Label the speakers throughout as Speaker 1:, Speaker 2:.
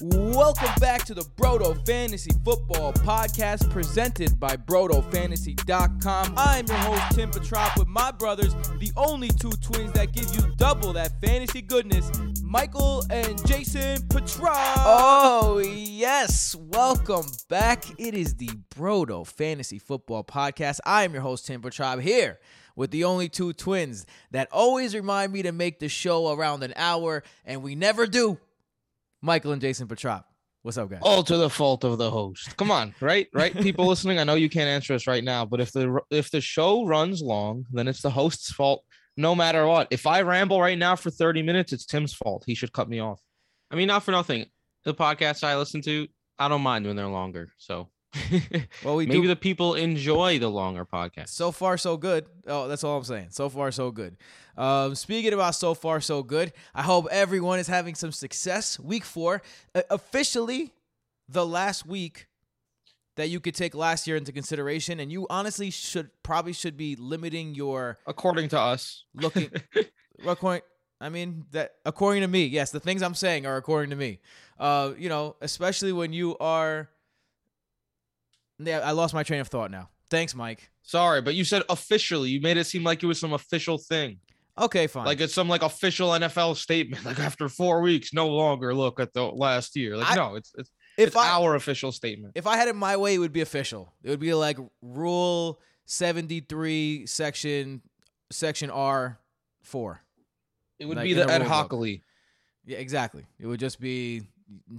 Speaker 1: Welcome back to the Broto Fantasy Football Podcast presented by BrotoFantasy.com. I'm your host, Tim Petrop, with my brothers, the only two twins that give you double that fantasy goodness, Michael and Jason Petrop.
Speaker 2: Oh, yes. Welcome back. It is the Broto Fantasy Football Podcast. I am your host, Tim Petrop, here with the only two twins that always remind me to make the show around an hour, and we never do. Michael and Jason Petrop. What's up, guys?
Speaker 3: all to the fault of the host. Come on, right? Right? People listening, I know you can't answer us right now, but if the if the show runs long, then it's the host's fault no matter what. If I ramble right now for 30 minutes, it's Tim's fault. He should cut me off.
Speaker 4: I mean, not for nothing. The podcasts I listen to, I don't mind when they're longer. So
Speaker 2: Well, we
Speaker 4: maybe
Speaker 2: do.
Speaker 4: the people enjoy the longer podcast.
Speaker 2: So far, so good. Oh, that's all I'm saying. So far, so good. Um, speaking about so far, so good, I hope everyone is having some success. Week four, uh, officially the last week that you could take last year into consideration, and you honestly should probably should be limiting your
Speaker 3: According to us.
Speaker 2: looking. according, I mean that according to me, yes, the things I'm saying are according to me. Uh, you know, especially when you are. Yeah, I lost my train of thought now. Thanks, Mike.
Speaker 3: Sorry, but you said officially. You made it seem like it was some official thing.
Speaker 2: Okay, fine.
Speaker 3: Like it's some like official NFL statement. Like after four weeks, no longer look at the last year. Like
Speaker 2: I-
Speaker 3: no, it's it's, it's
Speaker 2: I
Speaker 3: our official statement.
Speaker 2: if I had it my way, it would be official. It would be like Rule seventy three, section section R four.
Speaker 3: It would
Speaker 2: like
Speaker 3: be the Ed. Hockley.
Speaker 2: Yeah, exactly. It would just be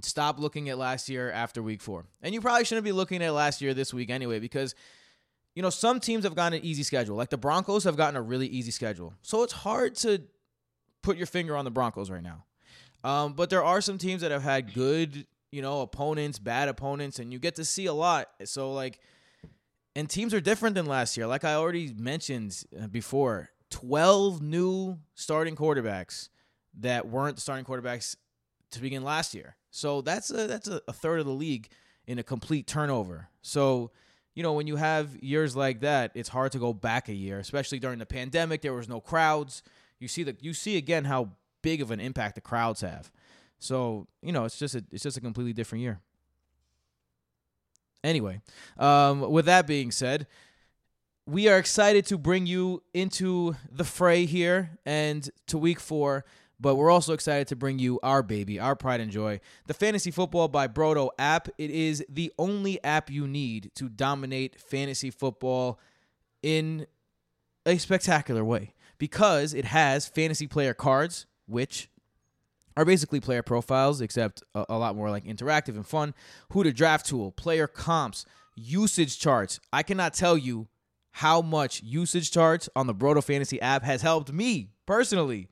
Speaker 2: stop looking at last year after week four, and you probably shouldn't be looking at last year this week anyway, because you know some teams have gotten an easy schedule. Like the Broncos have gotten a really easy schedule, so it's hard to put your finger on the Broncos right now. Um, but there are some teams that have had good, you know, opponents, bad opponents, and you get to see a lot. So like, and teams are different than last year. Like I already mentioned uh, before, twelve new starting quarterbacks that weren't the starting quarterbacks to begin last year. So that's a that's a, third of the league in a complete turnover. So you know when you have years like that, it's hard to go back a year, especially during the pandemic. There was no crowds. You see the you see again how big of an impact the crowds have. So you know it's just a it's just a completely different year. Anyway, um, with that being said, we are excited to bring you into the fray here and to week four. But we're also excited to bring you our baby, our pride and joy, the Fantasy Football by Brodo app. It is the only app you need to dominate fantasy football in a spectacular way because it has fantasy player cards, which are basically player profiles, except a, a lot more like interactive and fun. Who to draft tool, player comps, usage charts. I cannot tell you how much usage charts on the Broto Fantasy app has helped me personally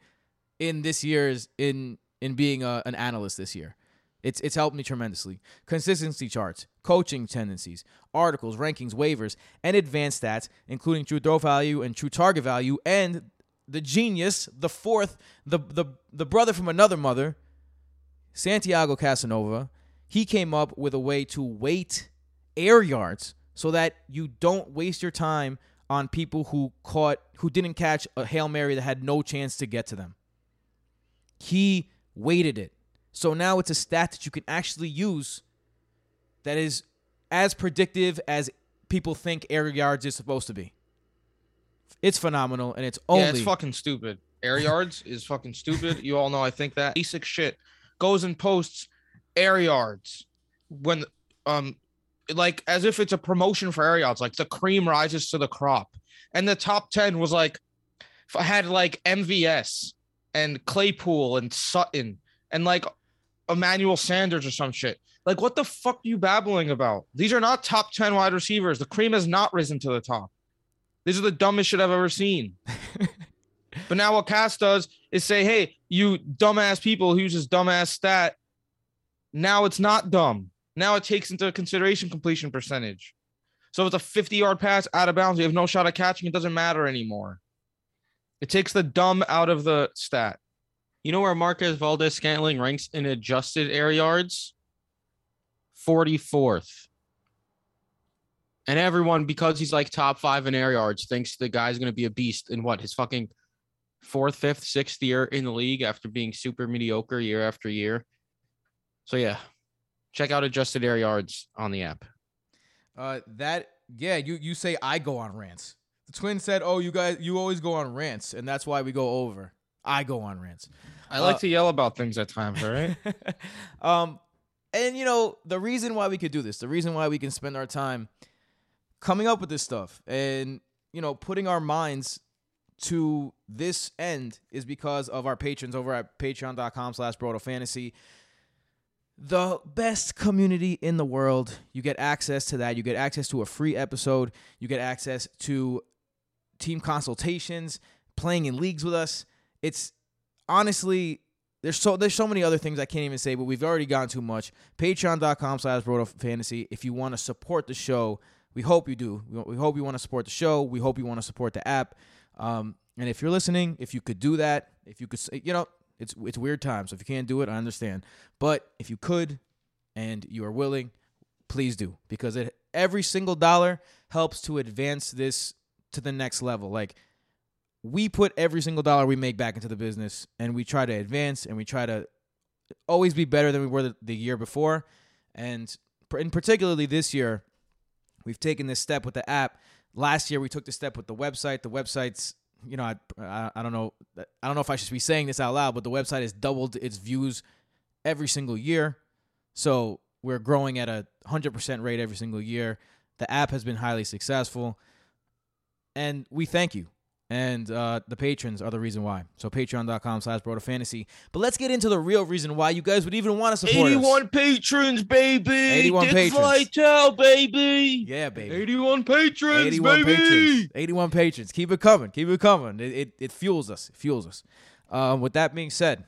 Speaker 2: in this year's in in being a, an analyst this year. It's it's helped me tremendously. Consistency charts, coaching tendencies, articles, rankings, waivers, and advanced stats, including true throw value and true target value, and the genius, the fourth, the the the brother from another mother, Santiago Casanova. He came up with a way to weight air yards so that you don't waste your time on people who caught who didn't catch a hail mary that had no chance to get to them. He weighted it. So now it's a stat that you can actually use that is as predictive as people think air yards is supposed to be. It's phenomenal and it's only
Speaker 3: Yeah, it's fucking stupid. Air yards is fucking stupid. You all know I think that basic shit goes and posts air yards when um like as if it's a promotion for air yards, like the cream rises to the crop. And the top 10 was like if I had like MVS and Claypool and Sutton and like Emmanuel Sanders or some shit. Like what the fuck are you babbling about? These are not top 10 wide receivers. The cream has not risen to the top. These are the dumbest shit I've ever seen. But now what Cass does is say, hey, you dumbass people who use this dumbass stat. Now it's not dumb. Now it takes into consideration completion percentage. So if it's a 50 yard pass out of bounds, you have no shot at catching, it doesn't matter anymore. It takes the dumb out of the stat.
Speaker 4: You know where Marquez Valdes Scantling ranks in adjusted air yards? 44th. And everyone, because he's like top five in air yards, thinks the guy's going to be a beast in what his fucking fourth, fifth, sixth year in the league after being super mediocre year after year. So, yeah, check out adjusted air yards on the app.
Speaker 2: Uh, that yeah, you you say I go on rants. The twins said, "Oh, you guys, you always go on rants, and that's why we go over." I go on rants.
Speaker 3: I like
Speaker 2: Uh,
Speaker 3: to yell about things at times, all right?
Speaker 2: um, and you know the reason why we could do this, the reason why we can spend our time coming up with this stuff, and you know putting our minds to this end is because of our patrons over at Patreon.com/slash Broto Fantasy. The best community in the world. You get access to that. You get access to a free episode. You get access to team consultations, playing in leagues with us. It's honestly there's so there's so many other things I can't even say, but we've already gone too much. Patreon.com slash Fantasy. If you want to support the show, we hope you do. We, hope you want to support the show. We hope you want to support the app. Um, and if you're listening, if you could do that, if you could, you know, it's it's weird times. So if you can't do it, I understand. But if you could, and you are willing, please do because it every single dollar helps to advance this to the next level. Like we put every single dollar we make back into the business and we try to advance and we try to always be better than we were the, the year before. And and particularly this year we've taken this step with the app. Last year we took the step with the website. The website's you know I, I I don't know I don't know if I should be saying this out loud but the website has doubled its views every single year. So we're growing at a 100% rate every single year. The app has been highly successful and we thank you and uh, the patrons are the reason why. So patreon.com slash Broto Fantasy. But let's get into the real reason why you guys would even want to support us.
Speaker 3: 81 patrons, baby.
Speaker 2: 81
Speaker 3: Dick
Speaker 2: patrons.
Speaker 3: Vitale, baby.
Speaker 2: Yeah, baby.
Speaker 3: 81 patrons,
Speaker 2: 81
Speaker 3: baby.
Speaker 2: patrons. 81 patrons. Keep it coming. Keep it coming. It, it, it fuels us. It fuels us. Um, with that being said,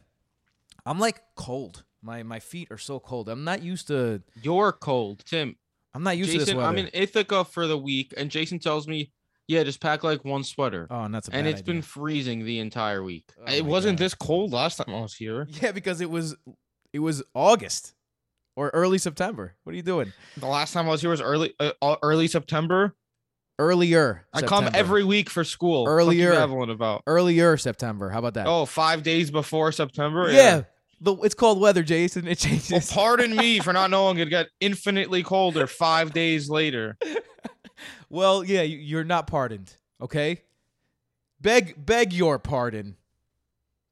Speaker 2: I'm like cold. My my feet are so cold. I'm not used to
Speaker 4: You're cold, Tim.
Speaker 2: I'm not used to this weather.
Speaker 4: I'm in Ithaca for the week, and Jason tells me, "Yeah, just pack like one sweater."
Speaker 2: oh, and that's a
Speaker 4: and it's been freezing the entire week.
Speaker 2: Oh
Speaker 3: it wasn't
Speaker 2: God.
Speaker 3: this cold last time I was here.
Speaker 2: Yeah, because it was it was August or early September. What are you doing?
Speaker 3: The last time I was here was early uh, uh, early September.
Speaker 2: Earlier.
Speaker 3: I come every week for school.
Speaker 2: Earlier.
Speaker 3: babbling about.
Speaker 2: earlier September. How about that?
Speaker 3: Oh, five days before September.
Speaker 2: yeah. The, it's cold weather, Jason. It
Speaker 3: Well,
Speaker 2: changes.
Speaker 3: pardon me for not knowing it got infinitely colder five days later.
Speaker 2: well, yeah, you- you're not pardoned. Okay. Beg, beg your pardon.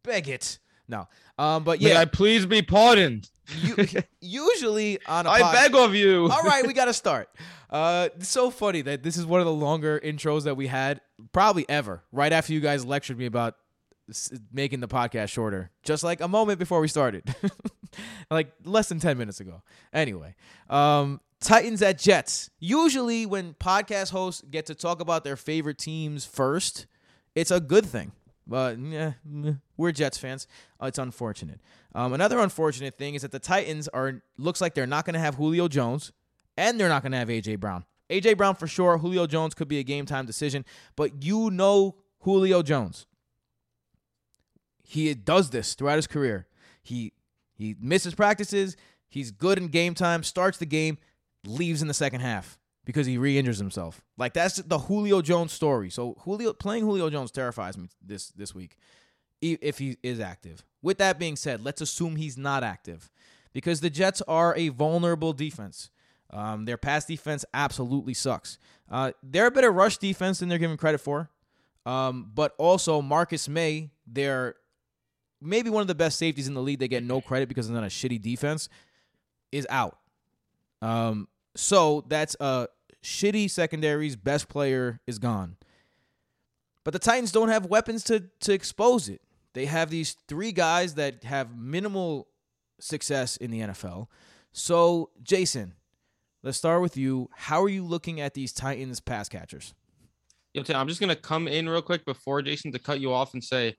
Speaker 2: Beg it. No. Um, but
Speaker 3: May
Speaker 2: yeah,
Speaker 3: I please be pardoned?
Speaker 2: you, usually on a
Speaker 3: I
Speaker 2: pod-
Speaker 3: beg of you.
Speaker 2: All right, we got to start. Uh, it's so funny that this is one of the longer intros that we had probably ever. Right after you guys lectured me about making the podcast shorter, just like a moment before we started, like less than ten minutes ago. Anyway, um, Titans at Jets. Usually, when podcast hosts get to talk about their favorite teams first, it's a good thing. But yeah, we're Jets fans. Uh, it's unfortunate. Um, another unfortunate thing is that the Titans are looks like they're not going to have Julio Jones, and they're not going to have AJ Brown. AJ Brown for sure. Julio Jones could be a game time decision, but you know Julio Jones. He does this throughout his career. He he misses practices. He's good in game time. Starts the game, leaves in the second half because he re-injures himself. Like that's the Julio Jones story. So Julio playing Julio Jones terrifies me this this week, if he is active. With that being said, let's assume he's not active, because the Jets are a vulnerable defense. Um, their pass defense absolutely sucks. Uh, they're a better rush defense than they're given credit for. Um, but also Marcus Maye, they're maybe one of the best safeties in the league. They get no credit because they're not a shitty defense. Is out. Um, so that's a shitty secondary's best player is gone. But the Titans don't have weapons to to expose it. They have these three guys that have minimal success in the NFL. So, Jason, let's start with you. How are you looking at these Titans pass catchers?
Speaker 4: Yo, Tim, I'm just gonna come in real quick before Jason to cut you off and say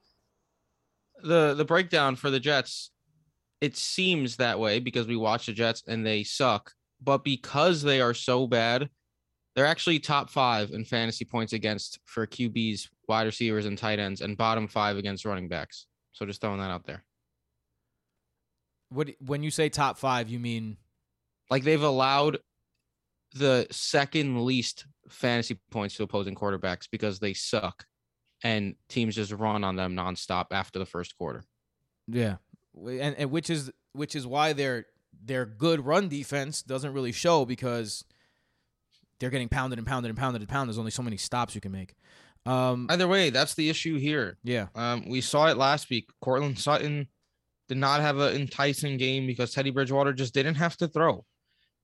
Speaker 4: the the breakdown for the Jets. It seems that way because we watch the Jets and they suck, but because they are so bad, they're actually top five in fantasy points against for QBs, wide receivers, and tight ends, and bottom five against running backs. So just throwing that out there.
Speaker 2: What when you say top 5, you mean
Speaker 4: Like they've allowed the second least fantasy points to opposing quarterbacks because they suck and teams just run on them nonstop after the first quarter.
Speaker 2: Yeah, and, and which is which is why they're their good run defense doesn't really show because they're getting pounded and pounded and pounded and pounded. There's only so many stops you can make. Um,
Speaker 3: Either way, that's the issue here.
Speaker 2: yeah,
Speaker 3: Um, we saw it last week. Courtland Sutton did not have an enticing game because Teddy Bridgewater just didn't have to throw.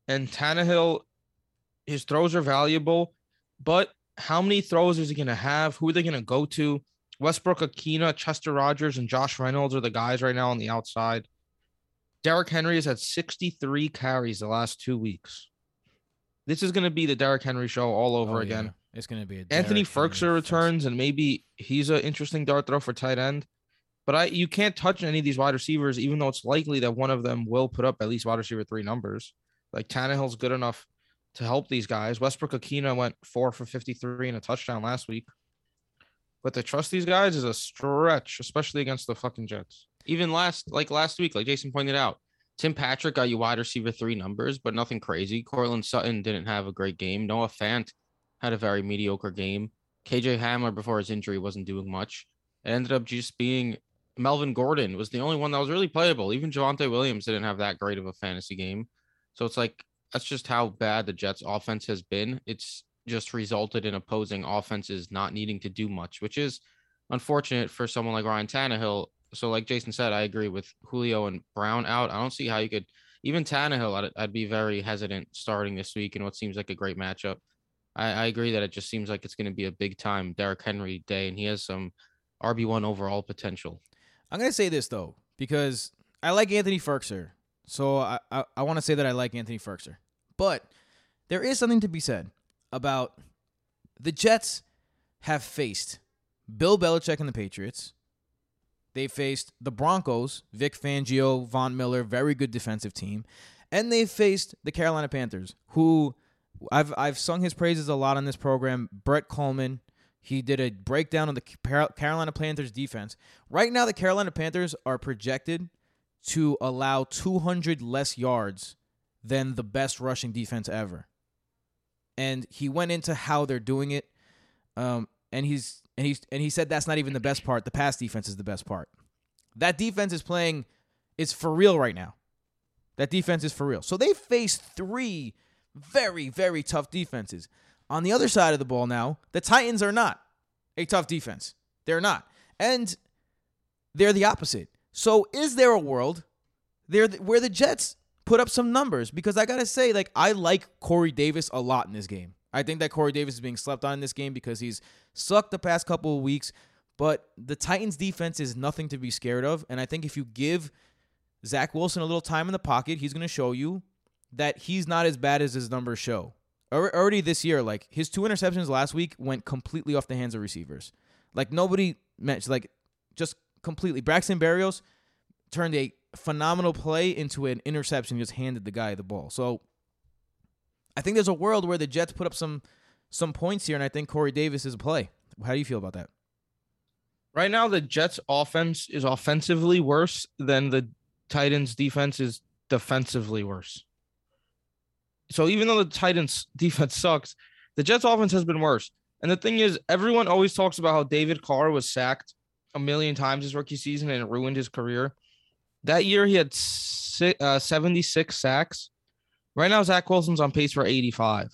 Speaker 3: And Tannehill, his throws are valuable, but how many throws is he going to have? Who are they going to go to? Westbrook Ikhine, Chester Rogers, and Josh Reynolds are the guys right now on the outside. Derrick Henry has had 63 carries the last two weeks. This is going to be the Derrick Henry show all oh, over
Speaker 2: Oh,
Speaker 3: again.
Speaker 2: yeah. It's gonna be a
Speaker 3: Anthony
Speaker 2: Firkser
Speaker 3: returns, and maybe he's an interesting dart throw for tight end. But I you can't touch any of these wide receivers, even though it's likely that one of them will put up at least wide receiver three numbers. Like Tannehill's good enough to help these guys. Westbrook Ikhine went four for 53 and a touchdown last week. But to trust these guys is a stretch, especially against the fucking Jets.
Speaker 4: Even last, like last week, like Jason pointed out, Tim Patrick got you wide receiver three numbers, but nothing crazy. Courtland Sutton didn't have a great game. Noah Fant had a very mediocre game. KJ Hamler before his injury wasn't doing much. It ended up just being Melvin Gordon was the only one that was really playable. Even Javonte Williams didn't have that great of a fantasy game. So it's like that's just how bad the Jets offense has been. It's just resulted in opposing offenses not needing to do much, which is unfortunate for someone like Ryan Tannehill. So, like Jason said, I agree with Julio and Brown out. I don't see how you could even Tannehill. I'd, I'd be very hesitant starting this week in what seems like a great matchup. I, I agree that it just seems like it's going to be a big time Derrick Henry day, and he has some RB one overall potential.
Speaker 2: I'm gonna say this though because I like Anthony Firkser, so I I, I want to say that I like Anthony Firkser, but there is something to be said about the Jets have faced Bill Belichick and the Patriots. They faced the Broncos, Vic Fangio, Von Miller, very good defensive team, and they faced the Carolina Panthers, who I've I've sung his praises a lot on this program. Brett Kollmann, he did a breakdown of the Carolina Panthers defense. Right now, the Carolina Panthers are projected to allow 200 less yards than the best rushing defense ever. And he went into how they're doing it, um, and he's and he's and he said that's not even the best part. The pass defense is the best part. That defense is playing, is for real right now. That defense is for real. So they face three very very tough defenses. On the other side of the ball now, the Titans are not a tough defense. They're not. And they're the opposite. So is there a world there where the Jets put up some numbers? Because I gotta say, like, I like Corey Davis a lot in this game. I think that Corey Davis is being slept on in this game because he's sucked the past couple of weeks. But the Titans defense is nothing to be scared of. And I think if you give Zach Wilson a little time in the pocket, he's gonna show you that he's not as bad as his numbers show. Already this year, like his two interceptions last week went completely off the hands of receivers. Like nobody mentioned, like just completely. Braxton Berrios turned a phenomenal play into an interception, just handed the guy the ball. So I think there's a world where the Jets put up some some points here, and I think Corey Davis is a play. How do you feel about that?
Speaker 3: Right now, the Jets' offense is offensively worse than the Titans' defense is defensively worse. So even though the Titans' defense sucks, the Jets' offense has been worse. And the thing is, everyone always talks about how David Carr was sacked a million times his rookie season and it ruined his career. That year, he had uh, 76 sacks. Right now, Zach Wilson's on pace for 85.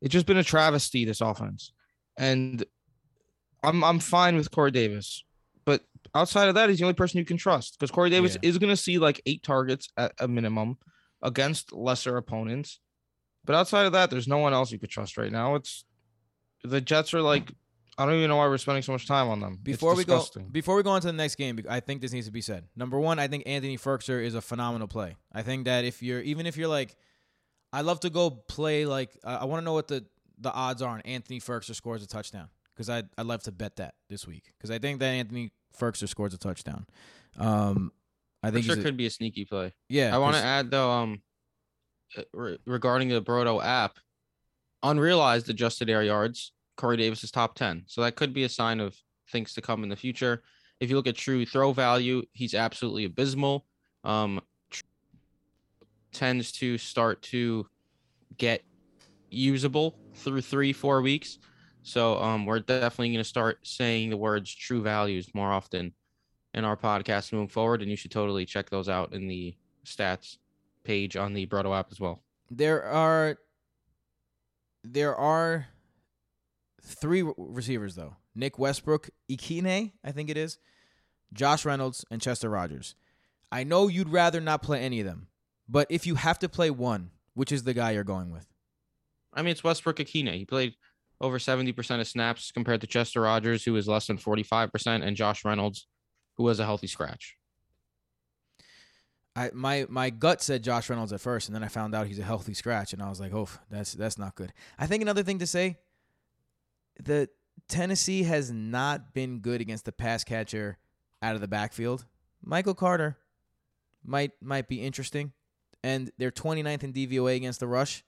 Speaker 3: It's just been a travesty, this offense. And I'm I'm fine with Corey Davis, but outside of that, he's the only person you can trust because Corey Davis
Speaker 2: Yeah.
Speaker 3: is going to see like eight targets at a minimum against lesser opponents. But outside of that, there's no one else you could trust right now. It's the Jets are like I don't even know why we're spending so much time on them. It's
Speaker 2: Before we go, before we go on to the next game, I think this needs to be said. Number one, I think Anthony Firkser is a phenomenal play. I think that if you're even if you're like, I love to go play like I I want to know what the the odds are on Anthony Firkser scores a touchdown because I I love to bet that this week because I think that Anthony Firkser scores a touchdown. Um, I think
Speaker 4: sure
Speaker 2: a-
Speaker 4: could be a sneaky play.
Speaker 2: yeah.
Speaker 4: I want to add though, um, uh, re- regarding the Brodo app, unrealized adjusted air yards, Corey Davis is top ten, so that could be a sign of things to come in the future. If you look at true throw value, he's absolutely abysmal. Um, tends to start to get usable through three, four weeks. So um, we're definitely going to start saying the words true values more often in our podcast moving forward, and you should totally check those out in the stats. page on the Broto app as well.
Speaker 2: There are there are three re- receivers though. Nick Westbrook, Ikhine, I think it is, Josh Reynolds, and Chester Rogers. I know you'd rather not play any of them, but if you have to play one, which is the guy you're going with?
Speaker 4: I mean, it's Westbrook Ikhine. He played over 70% of snaps compared to Chester Rogers, who was less than 45%, and Josh Reynolds, who was a healthy scratch.
Speaker 2: I my my gut said Josh Reynolds at first, and then I found out he's a healthy scratch, and I was like, oh, that's that's not good. I think another thing to say, the Tennessee has not been good against the pass catcher out of the backfield. Michael Carter might might be interesting, and they're 29th in DVOA against the rush.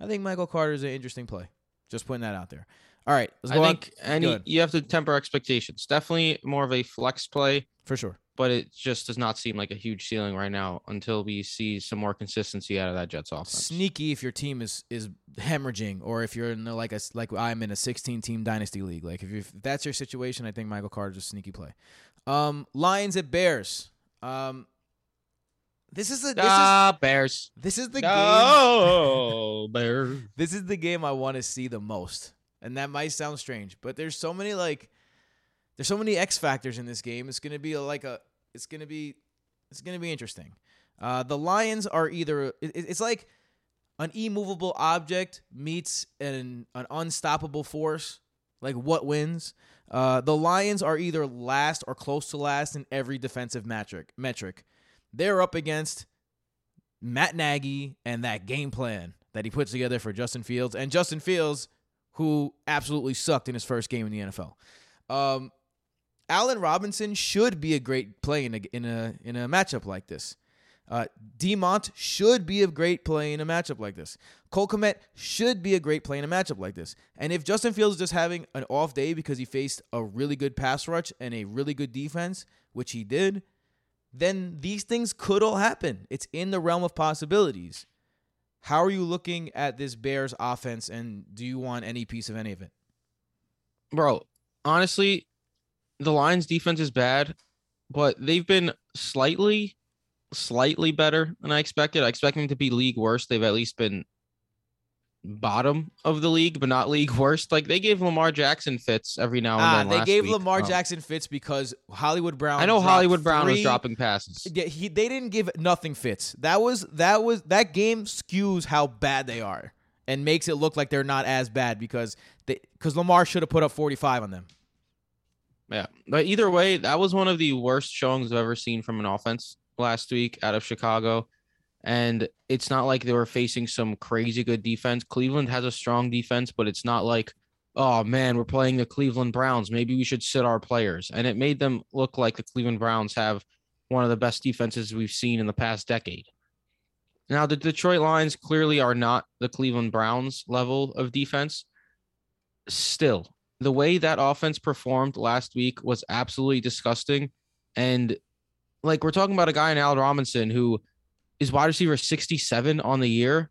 Speaker 2: I think Michael Carter is an interesting play. Just putting that out there. All right,
Speaker 4: I think
Speaker 2: on.
Speaker 4: any you have to temper expectations. Definitely more of a flex play,
Speaker 2: for sure.
Speaker 4: but it just does not seem like a huge ceiling right now until we see some more consistency out of that Jets offense.
Speaker 2: sneaky if your team is is hemorrhaging or if you're in a, like a like I'm in a 16 team dynasty league. Like if, if that's your situation, I think Michael Carter's a sneaky play. Um, Lions at Bears. Um, this is a this
Speaker 4: ah, Bears.
Speaker 2: is this is the game.
Speaker 4: Oh, Bears.
Speaker 2: This is the game I want to see the most, and that might sound strange, but there's so many like there's so many X factors in this game. It's gonna be like a it's gonna be it's gonna be interesting. Uh, the Lions are either it, it- it's like an immovable object meets an an unstoppable force. Like what wins? Uh, the Lions are either last or close to last in every defensive metric. Metric. They're up against Matt Nagy and that game plan that he puts together for Justin Fields and Justin Fields, who absolutely sucked in his first game in the NFL. Um, Allen Robinson should be a great play in a in a in a matchup like this. Uh, Demont should be a great play in a matchup like this. Cole Kmet should be a great play in a matchup like this. And if Justin Fields is just having an off day because he faced a really good pass rush and a really good defense, which he did, then these things could all happen. It's in the realm of possibilities. How are you looking at this Bears offense and do you want any piece of any of it?
Speaker 4: bro. Honestly, the Lions defense is bad, but they've been slightly, slightly better than I expected. I expect them to be league worst. They've at least been bottom of the league, but not league worst. Like they gave Lamar Jackson fits every now and
Speaker 2: Ah,
Speaker 4: then.
Speaker 2: they gave
Speaker 4: week.
Speaker 2: Lamar
Speaker 4: Um,
Speaker 2: Jackson fits because Hollywood Brown.
Speaker 4: I know Hollywood Brown was dropping passes.
Speaker 2: Yeah, he they didn't give nothing fits. That was that was that game skews how bad they are and makes it look like they're not as bad because they because Lamar should have put up 45 on them.
Speaker 4: Yeah, but either way, that was one of the worst showings I've ever seen from an offense last week out of Chicago. And it's not like they were facing some crazy good defense. Cleveland has a strong defense, but it's not like, oh man, we're playing the Cleveland Browns. Maybe we should sit our players. And it made them look like the Cleveland Browns have one of the best defenses we've seen in the past decade. Now, the Detroit Lions clearly are not the Cleveland Browns level of defense. Still, the way that offense performed last week was absolutely disgusting. And like we're talking about a guy in Al Robinson who is wide receiver 67 on the year.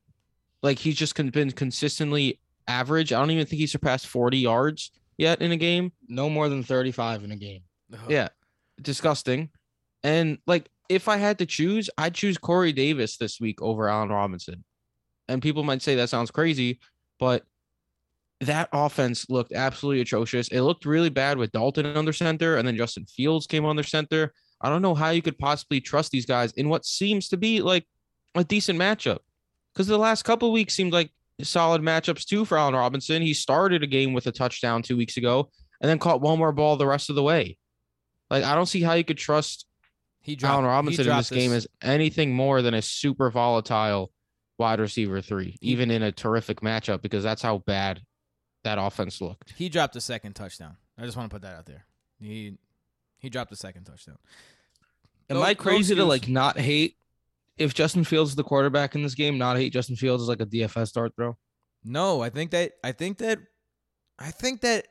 Speaker 4: Like he's just been consistently average. I don't even think he surpassed 40 yards yet in a game.
Speaker 3: No more than 35 in a game.
Speaker 4: Yeah. Disgusting. And like if I had to choose, I'd choose Corey Davis this week over Allen Robinson. And people might say that sounds crazy, but that offense looked absolutely atrocious. It looked really bad with Dalton under center, and then Justin Fields came under center. I don't know how you could possibly trust these guys in what seems to be like a decent matchup. Because the last couple of weeks seemed like solid matchups too for Allen Robinson. He started a game with a touchdown two weeks ago and then caught one more ball the rest of the way. Like I don't see how you could trust
Speaker 2: He dropped
Speaker 4: Allen Robinson in this
Speaker 2: dropped
Speaker 4: game as anything more than a super volatile wide receiver three, even in a terrific matchup, because that's how bad that offense looked.
Speaker 2: He dropped a second touchdown. I just want to put that out there. He he dropped a second touchdown.
Speaker 3: Am
Speaker 2: No-
Speaker 3: I
Speaker 2: no
Speaker 3: crazy to like not hate if Justin Fields is the quarterback in this game? Not hate Justin Fields is like a DFS start throw.
Speaker 2: No, I think that I think that I think that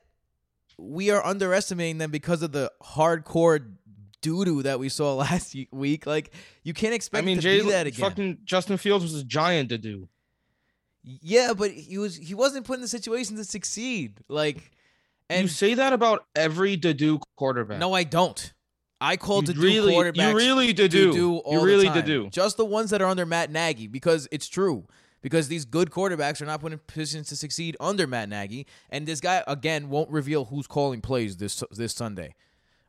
Speaker 2: we are underestimating them because of the hardcore doo doo that we saw last week. Like you can't expect
Speaker 3: I mean,
Speaker 2: to
Speaker 3: Jay,
Speaker 2: be that again.
Speaker 3: fucking Justin Fields was a giant to do.
Speaker 2: yeah, but he was he wasn't put in the situation to succeed. Like,
Speaker 3: you say that about every Dadu quarterback.
Speaker 2: no, I don't. I called
Speaker 3: You
Speaker 2: do
Speaker 3: really- you really did
Speaker 2: to
Speaker 3: do.
Speaker 2: do all
Speaker 3: You really did.
Speaker 2: Just the ones that are under Matt Nagy because it's true. Because these good quarterbacks are not put in positions to succeed under Matt Nagy, and this guy again won't reveal who's calling plays this this Sunday.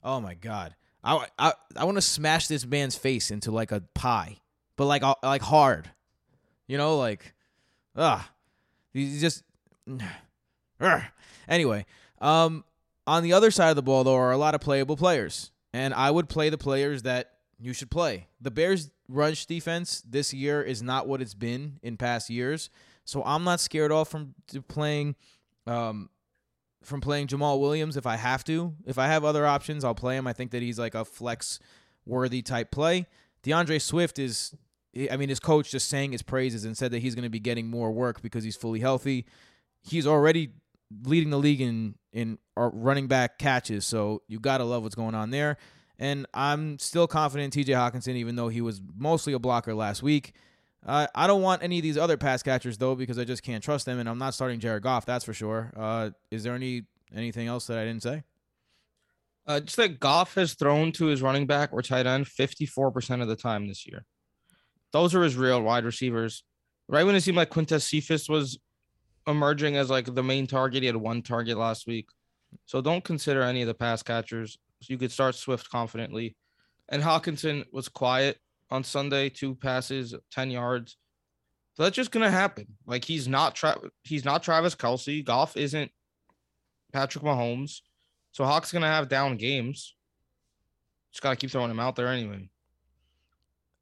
Speaker 2: Oh my god, I I, I want to smash this man's face into like a pie, but like like hard, you know, like ah, he's just. Anyway, um, on the other side of the ball, though, are a lot of playable players, and I would play the players that you should play. The Bears' rush defense this year is not what it's been in past years, so I'm not scared off from playing, um, from playing Jamaal Williams if I have to. If I have other options, I'll play him. I think that he's like a flex worthy type play. D'Andre Swift is, I mean, his coach just sang his praises and said that he's going to be getting more work because he's fully healthy. He's already leading the league in in uh, running back catches, so you gotta love what's going on there. And I'm still confident in T.J. Hockenson, even though he was mostly a blocker last week. Uh, I don't want any of these other pass catchers though, because I just can't trust them, and I'm not starting Jared Goff. That's for sure. Uh, is there any anything else that I didn't say?
Speaker 3: Uh, just that Goff has thrown to his running back or tight end 54% of the time this year. Those are his real wide receivers. Right when it seemed like Quintez Cephus was emerging as like the main target, he had one target last week. So don't consider any of the pass catchers. You could start Swift confidently. And Hockenson was quiet on Sunday, two passes, 10 yards. So that's just gonna happen. Like he's not Tra- he's not Travis Kelce. Goff isn't Patrick Mahomes. So Hawk's gonna have down games. Just gotta keep throwing him out there anyway.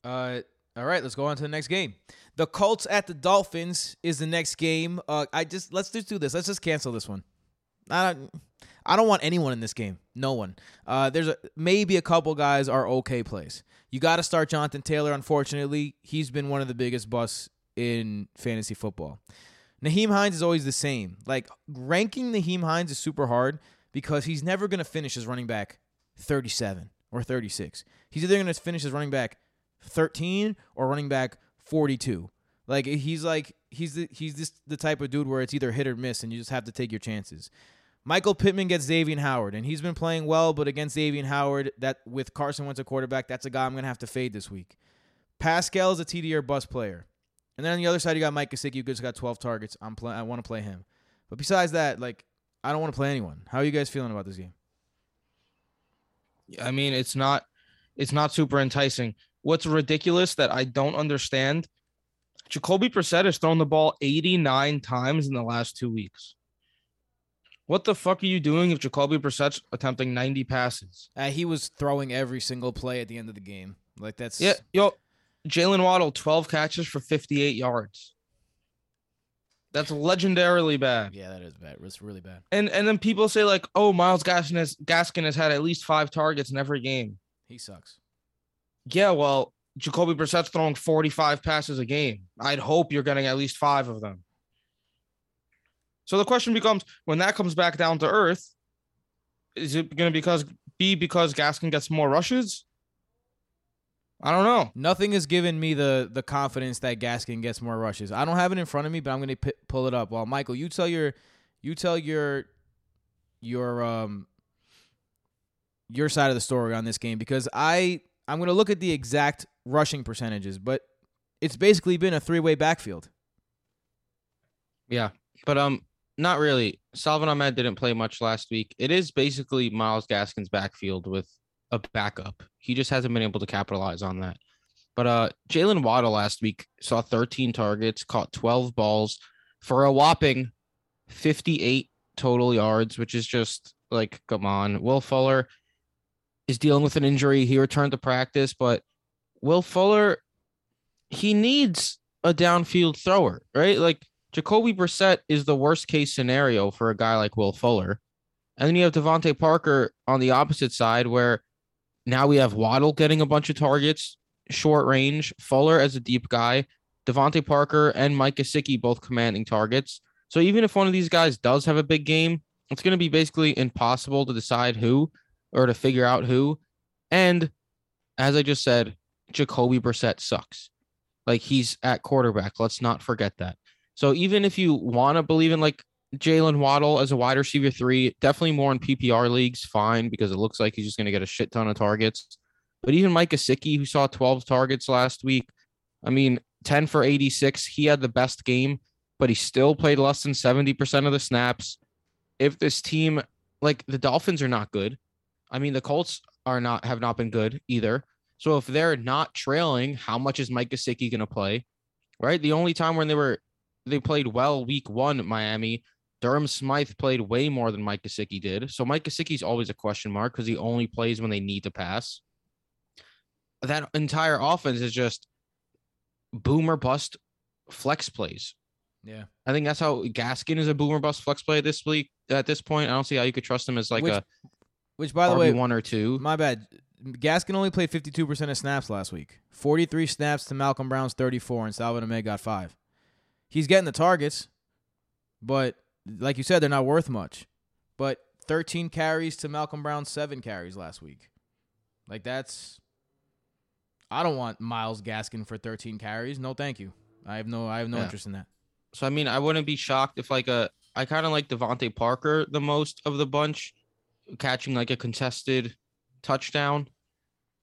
Speaker 2: Uh, all right, let's go on to the next game. The Colts at the Dolphins is the next game. Uh, I just let's just do this. Let's just cancel this one. I don't, I don't want anyone in this game. No one. Uh, there's a, maybe a couple guys are okay plays. You got to start Jonathan Taylor. Unfortunately, he's been one of the biggest busts in fantasy football. Nyheim Hines is always the same. Like ranking Nyheim Hines is super hard because he's never going to finish as running back 37 or 36. He's either going to finish as running back 13 or running back 42. Like he's like he's the, he's this the type of dude where it's either hit or miss, and you just have to take your chances. Michael Pittman gets Xavier Howard, and he's been playing well, but against Xavier Howard, that with Carson Wentz a quarterback, that's a guy I'm gonna have to fade this week. Pascal is a TD or bust player, and then on the other side you got Mike Gesicki, who just got 12 targets. I'm play- I want to play him, but besides that, like I don't want to play anyone. How are you guys feeling about this game?
Speaker 3: I mean, it's not it's not super enticing. What's ridiculous that I don't understand, Jacoby Brissett has thrown the ball 89 times in the last two weeks. What the fuck are you doing if Jacoby Brissett's attempting 90 passes?
Speaker 2: Uh, he was throwing every single play at the end of the game. Like that's
Speaker 3: Yeah, yo, Jaylen Waddle, 12 catches for 58 yards. That's legendarily bad.
Speaker 2: yeah, that is bad. It's really bad.
Speaker 3: And and then people say like, oh, Myles Gaskin has Gaskin has had at least five targets in every game.
Speaker 2: He sucks.
Speaker 3: Yeah, well, Jacoby Brissett's throwing 45 passes a game. I'd hope you're getting at least five of them. So the question becomes when that comes back down to earth, is it going to because be because Gaskin gets more rushes? I don't know.
Speaker 2: Nothing has given me the the confidence that Gaskin gets more rushes. I don't have it in front of me, but I'm going to p- pull it up. Well, Michael, you tell your you tell your your um your side of the story on this game because I I'm going to look at the exact rushing percentages, but it's basically been a three-way backfield.
Speaker 4: Yeah, but um, not really. Salvon Ahmed didn't play much last week. It is basically Myles Gaskin's backfield with a backup. He just hasn't been able to capitalize on that. But uh, Jaylen Waddle last week saw 13 targets, caught 12 balls for a whopping 58 total yards, which is just like, come on. Will Fuller is dealing with an injury. He returned to practice, but Will Fuller, he needs a downfield thrower, right? Like Jacoby Brissett is the worst case scenario for a guy like Will Fuller. And then you have DeVante Parker on the opposite side, where now we have Waddle getting a bunch of targets, short range, Fuller as a deep guy, DeVante Parker and Mike Gesicki both commanding targets. So even if one of these guys does have a big game, it's going to be basically impossible to decide who or to figure out who. And as I just said, Jacoby Brissett sucks. Like he's at quarterback. Let's not forget that. So even if you want to believe in like Jaylen Waddle as a wide receiver three, definitely more in PPR leagues, fine, because it looks like he's just going to get a shit ton of targets. But even Mike Gesicki, who saw 12 targets last week, I mean, 10 for 86, he had the best game, but he still played less than 70% of the snaps. If this team, like the Dolphins are not good. I mean, the Colts are not have not been good either. So if they're not trailing, how much is Mike Gesicki going to play? Right? The only time when they were they played well week one, Miami, Durham Smythe played way more than Mike Gesicki did. So Mike Gesicki's always a question mark because he only plays when they need to pass. That entire offense is just boomer bust flex plays.
Speaker 2: Yeah.
Speaker 4: I think that's how Gaskin is a boomer bust flex play this week. At this point, I don't see how you could trust him as like
Speaker 2: Which,
Speaker 4: a
Speaker 2: Which, by the way,
Speaker 4: one or two.
Speaker 2: my bad. Gaskin only played 52% of snaps last week. 43 snaps to Malcolm Brown's 34, and Salvon Ahmed got five. He's getting the targets, but like you said, they're not worth much. But 13 carries to Malcolm Brown's seven carries last week. Like that's. I don't want Myles Gaskin for 13 carries. No, thank you. I have no. I have no
Speaker 4: Yeah.
Speaker 2: interest in that.
Speaker 4: So I mean, I wouldn't be shocked if like a I kind of like DeVante Parker the most of the bunch, catching like a contested touchdown,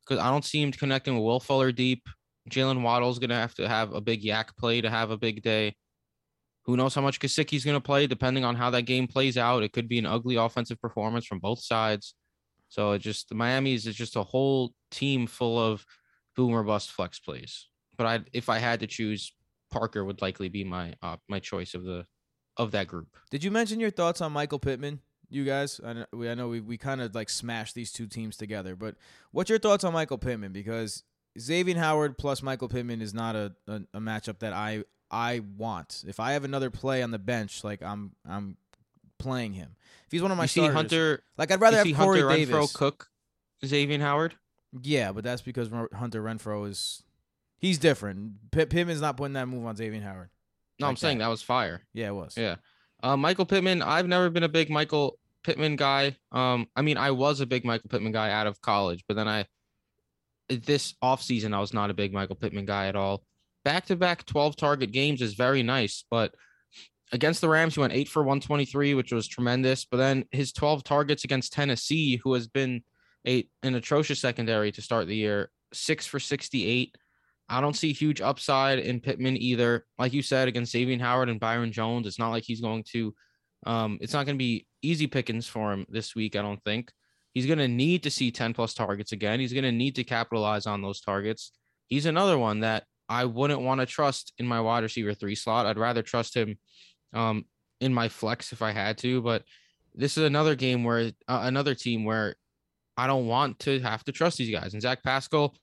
Speaker 4: because I don't see him connecting with Will Fuller deep. Jaylen Waddle's gonna have to have a big yak play to have a big day. Who knows how much Gesicki's gonna play, depending on how that game plays out. It could be an ugly offensive performance from both sides. So it just the Miami's is just a whole team full of boomer bust flex plays. But I if I had to choose, Parker would likely be my uh, my choice of the of that group.
Speaker 2: Did you mention your thoughts on Michael Pittman? You guys, I know we, I know we, we kind of like smashed these two teams together, but what's your thoughts on Michael Pittman? Because Xavier Howard plus Michael Pittman is not a, a, a matchup that I I want. If I have another play on the bench, like I'm I'm playing him. If he's one of my
Speaker 4: you see
Speaker 2: starters,
Speaker 4: Hunter,
Speaker 2: like I'd rather have Corey
Speaker 4: Hunter
Speaker 2: Davis.
Speaker 4: Renfrow cook Xavier Howard.
Speaker 2: Yeah, but that's because Hunter Renfrow is he's different. P- Pittman's not putting that move on Xavier Howard.
Speaker 4: No, I'm
Speaker 2: Like
Speaker 4: saying
Speaker 2: that.
Speaker 4: that was fire.
Speaker 2: Yeah, it was.
Speaker 4: Yeah. Uh, Michael Pittman, I've never been a big Michael Pittman guy. Um, I mean, I was a big Michael Pittman guy out of college, but then I this offseason I was not a big Michael Pittman guy at all. Back to back 12 target games is very nice, but against the Rams, he went eight for 123, which was tremendous. But then his 12 targets against Tennessee, who has been a an atrocious secondary to start the year, six for 68. I don't see huge upside in Pittman either. Like you said, against Xavier Howard and Byron Jones, it's not like he's going to, um, it's not going to be easy pickings for him this week. I don't think he's going to need to see 10 plus targets again. He's going to need to capitalize on those targets. He's another one that I wouldn't want to trust in my wide receiver three slot. I'd rather trust him um, in my flex if I had to. But this is another game where uh, another team where I don't want to have to trust these guys. And Zach Pascal,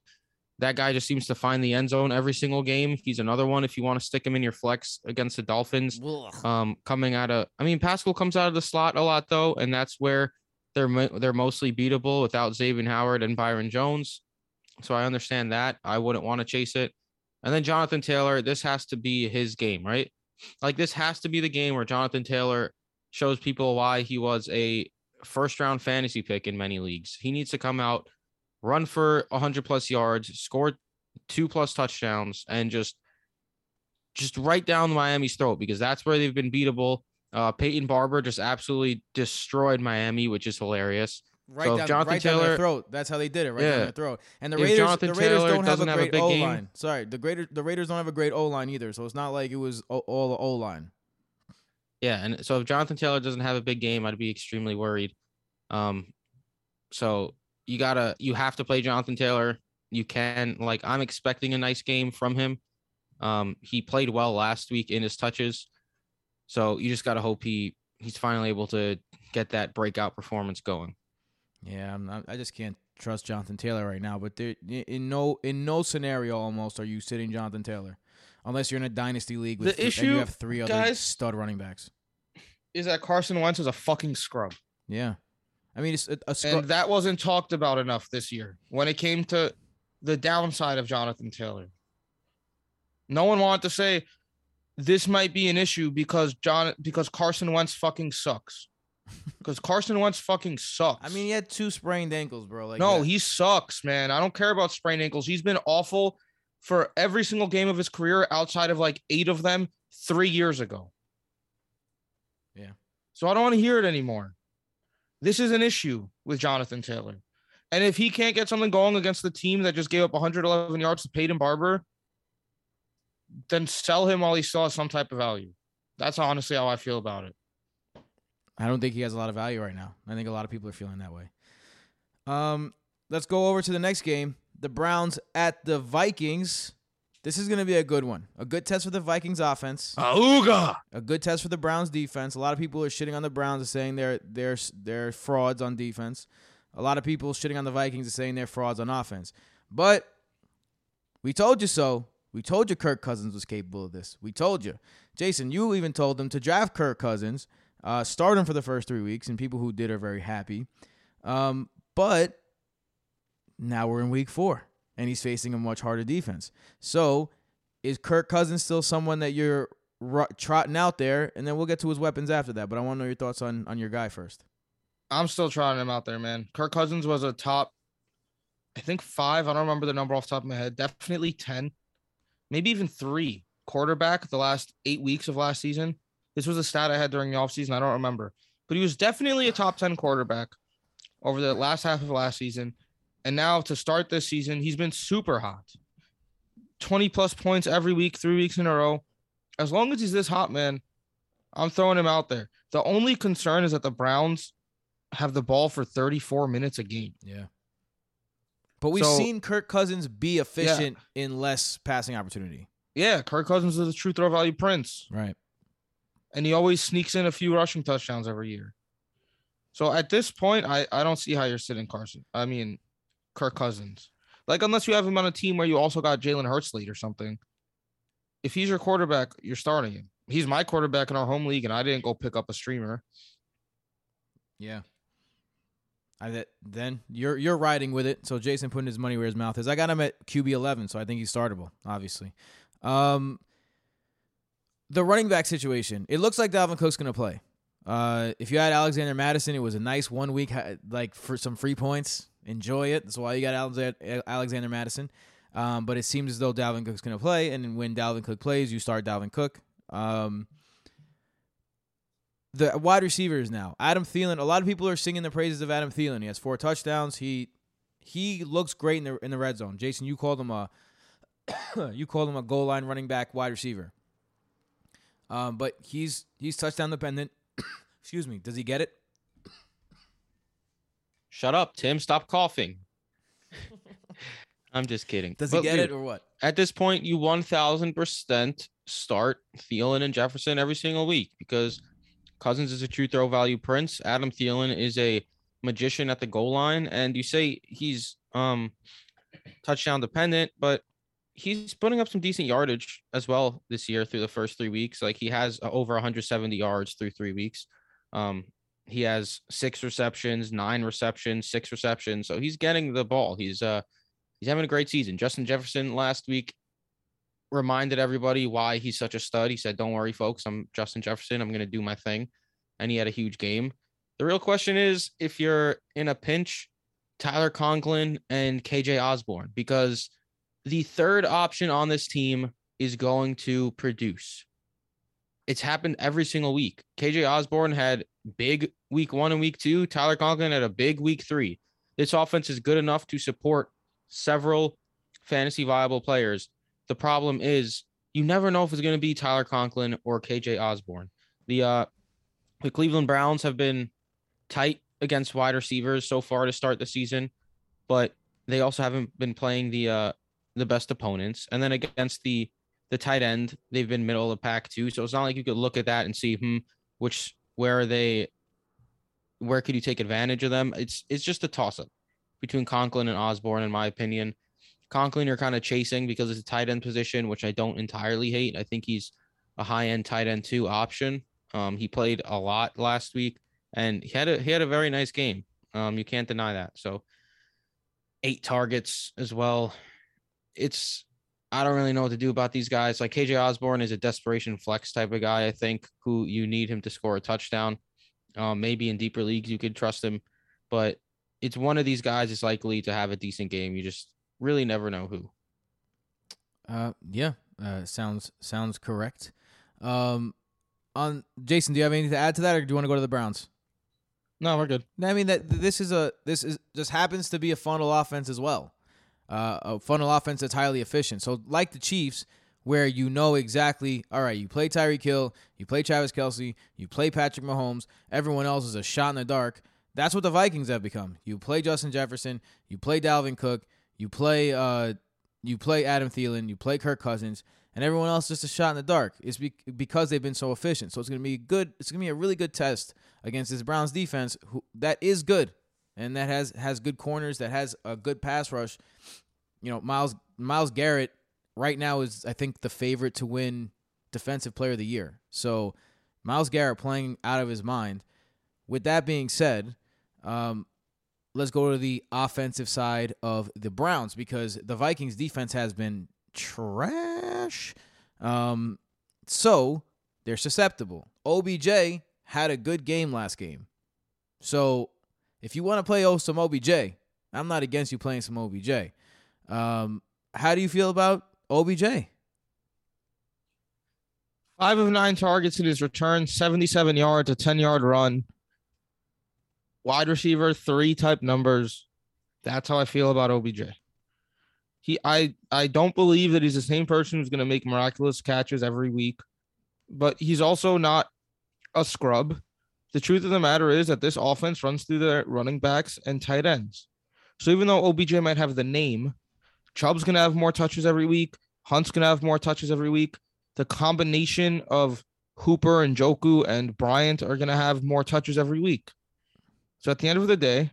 Speaker 4: that guy just seems to find the end zone every single game. He's another one if you want to stick him in your flex against the Dolphins. Um, coming out of, I mean, Pascal comes out of the slot a lot though, and that's where they're they're mostly beatable without Xavier Howard and Byron Jones. So I understand that. I wouldn't want to chase it. And then Jonathan Taylor, this has to be his game, right? Like this has to be the game where Jonathan Taylor shows people why he was a first round fantasy pick in many leagues. He needs to come out, run for 100 plus yards, score two plus touchdowns, and just just right down Miami's throat because that's where they've been beatable. Uh, Peyton Barber just absolutely destroyed Miami, which is hilarious.
Speaker 2: Right
Speaker 4: So
Speaker 2: down,
Speaker 4: Jonathan
Speaker 2: right down their throat. That's how they did it. Right down their throat. And the
Speaker 4: If
Speaker 2: Raiders,
Speaker 4: Jonathan
Speaker 2: the Raiders
Speaker 4: Taylor
Speaker 2: don't have a
Speaker 4: doesn't have a
Speaker 2: great O line. Sorry, the Raiders, the Raiders don't have a great O line either. So it's not like it was all the O line.
Speaker 4: Yeah, and so if Jonathan Taylor doesn't have a big game, I'd be extremely worried. Um, so you gotta, you have to play Jonathan Taylor. You can, like, I'm expecting a nice game from him. Um, he played well last week in his touches, so you just gotta hope he he's finally able to get that breakout performance going.
Speaker 2: Yeah, I'm not, I just can't trust Jonathan Taylor right now. But there, in no in no scenario almost are you sitting Jonathan Taylor, unless you're in a dynasty league with
Speaker 3: The
Speaker 2: th- and
Speaker 3: issue,
Speaker 2: you have three other
Speaker 3: guys-
Speaker 2: stud running backs.
Speaker 3: Is that Carson Wentz is a fucking scrub.
Speaker 2: Yeah, I mean it's a, a scr-
Speaker 3: And that wasn't talked about enough this year when it came to the downside of Jonathan Taylor. No one wanted to say this might be an issue because John because Carson Wentz fucking sucks. Because Carson Wentz fucking sucks.
Speaker 2: I mean he had two sprained ankles, bro. Like
Speaker 3: no,
Speaker 2: that-
Speaker 3: he sucks, man. I don't care about sprained ankles. He's been awful for every single game of his career outside of like eight of them three years ago.
Speaker 2: Yeah.
Speaker 3: So I don't want to hear it anymore. This is an issue with Jonathan Taylor. And if he can't get something going against the team that just gave up 111 yards to Peyton Barber, then sell him while he still has some type of value. That's honestly how I feel about it.
Speaker 2: I don't think he has a lot of value right now. I think a lot of people are feeling that way. Um, let's go over to the next game. The Browns at the Vikings. This is going to be a good one. A good test for the Vikings offense.
Speaker 3: Auga!
Speaker 2: A good test for the Browns defense. A lot of people are shitting on the Browns and saying they're they're they're frauds on defense. A lot of people shitting on the Vikings and saying they're frauds on offense. But we told you so. We told you Kirk Cousins was capable of this. We told you. Jason, you even told them to draft Kirk Cousins, uh, start him for the first three weeks, and people who did are very happy. Um, but now we're in week four, and he's facing a much harder defense. So is Kirk Cousins still someone that you're trotting out there? And then we'll get to his weapons after that. But I want to know your thoughts on, on your guy first.
Speaker 3: I'm still trotting him out there, man. Kirk Cousins was a top, I think five. I don't remember the number off the top of my head. Definitely 10, maybe even three quarterback the last eight weeks of last season. This was a stat I had during the offseason. I don't remember, but he was definitely a top 10 quarterback over the last half of last season. And now to start this season, he's been super hot 20 plus points every week, three weeks in a row. As long as he's this hot, man, I'm throwing him out there. The only concern is that the Browns have the ball for 34 minutes a game.
Speaker 2: Yeah. But we've
Speaker 3: So-
Speaker 2: seen Kirk Cousins be efficient in less passing opportunity.
Speaker 3: Yeah, Kirk Cousins is a true throw value prince,
Speaker 2: Right.
Speaker 3: and he always sneaks in a few rushing touchdowns every year. So at this point, I, I don't see how you're sitting Carson. I mean, Kirk Cousins. Like, unless you have him on a team where you also got Jalen Hurts late or something. If he's your quarterback, you're starting him. He's my quarterback in our home league, and I didn't go pick up a streamer.
Speaker 2: Yeah. I that then you're you're riding with it. So Jason putting his money where his mouth is. I got him at QB eleven, so I think he's startable, obviously. Um the running back situation. It looks like Dalvin Cook's gonna play. Uh, if you had Alexander Mattison, it was a nice one week, like for some free points. Enjoy it. That's why you got Alexander, Mattison. Um, but it seems as though Dalvin Cook's going to play, and when Dalvin Cook plays, you start Dalvin Cook. Um, the wide receivers now, Adam Thielen. A lot of people are singing the praises of Adam Thielen. He has four touchdowns. He he looks great in the in the red zone. Jason, you called him a you called him a goal line running back wide receiver. Um, but he's he's touchdown dependent. Excuse me. Does he get it?
Speaker 4: Shut up, Tim. Stop coughing. I'm just kidding.
Speaker 2: Does he get
Speaker 4: dude,
Speaker 2: it or what?
Speaker 4: At this point, you 1000% start Thielen and Jefferson every single week because Cousins is a true throw value prince. Adam Thielen is a magician at the goal line. And you say he's um touchdown dependent, but he's putting up some decent yardage as well this year through the first three weeks. Like he has over 170 yards through three weeks. Um, he has six receptions, nine receptions, six receptions. So he's getting the ball. He's uh he's having a great season. Justin Jefferson last week reminded everybody why he's such a stud. He said, Don't worry, folks, I'm Justin Jefferson. I'm gonna do my thing. And he had a huge game. The real question is if you're in a pinch, Tyler Conklin and KJ Osborne, because the third option on this team is going to produce. It's happened every single week. KJ Osborne had big week one and week two. Tyler Conklin had a big week three. This offense is good enough to support several fantasy viable players. The problem is you never know if it's going to be Tyler Conklin or KJ Osborne. The uh the Cleveland Browns have been tight against wide receivers so far to start the season, but they also haven't been playing the uh the best opponents. And then against the the tight end, they've been middle of the pack too. So it's not like you could look at that and see hmm which where are they where could you take advantage of them? It's it's just a toss up between Conklin and Osborne, in my opinion. Conklin, you're kind of chasing because it's a tight end position, which I don't entirely hate. I think he's a high end tight end two option. Um, he played a lot last week, and he had a he had a very nice game. Um, you can't deny that. So, eight targets as well. It's I don't really know what to do about these guys. Like KJ Osborne is a desperation flex type of guy, I think, who you need him to score a touchdown. Um, maybe in deeper leagues you could trust him, but it's one of these guys is likely to have a decent game. You just really never know who.
Speaker 2: Uh, yeah, uh, sounds sounds correct. Um, on Jason, do you have anything to add to that, or do you want to go to the Browns?
Speaker 3: No, we're good.
Speaker 2: I mean that this is a this is just happens to be a funnel offense as well, uh, a funnel offense that's highly efficient. So like the Chiefs, where you know exactly, all right, you play Tyreek Hill, you play Travis Kelce, you play Patrick Mahomes. Everyone else is a shot in the dark. That's what the Vikings have become. You play Justin Jefferson, you play Dalvin Cook, you play uh, you play Adam Thielen, you play Kirk Cousins, and everyone else just a shot in the dark. It's be- because they've been so efficient. So it's gonna be good. It's gonna be a really good test against this Browns defense, who that is good and that has has good corners, that has a good pass rush. You know, Myles Myles Garrett right now is I think the favorite to win defensive player of the year. So Myles Garrett playing out of his mind. With that being said, um, let's go to the offensive side of the Browns because the Vikings defense has been trash. Um, so they're susceptible. OBJ had a good game last game. So if you want to play oh, some OBJ, I'm not against you playing some OBJ. Um, how do you feel about OBJ?
Speaker 3: Five of nine targets in his return, 77 yards, a 10 yard run. Wide receiver, three type numbers. That's how I feel about OBJ. He I I don't believe that he's the same person who's gonna make miraculous catches every week, but he's also not a scrub. The truth of the matter is that this offense runs through their running backs and tight ends. So even though OBJ might have the name, Chubb's gonna have more touches every week. Hunt's gonna have more touches every week. The combination of Hooper and Njoku and Bryant are gonna have more touches every week. So at the end of the day,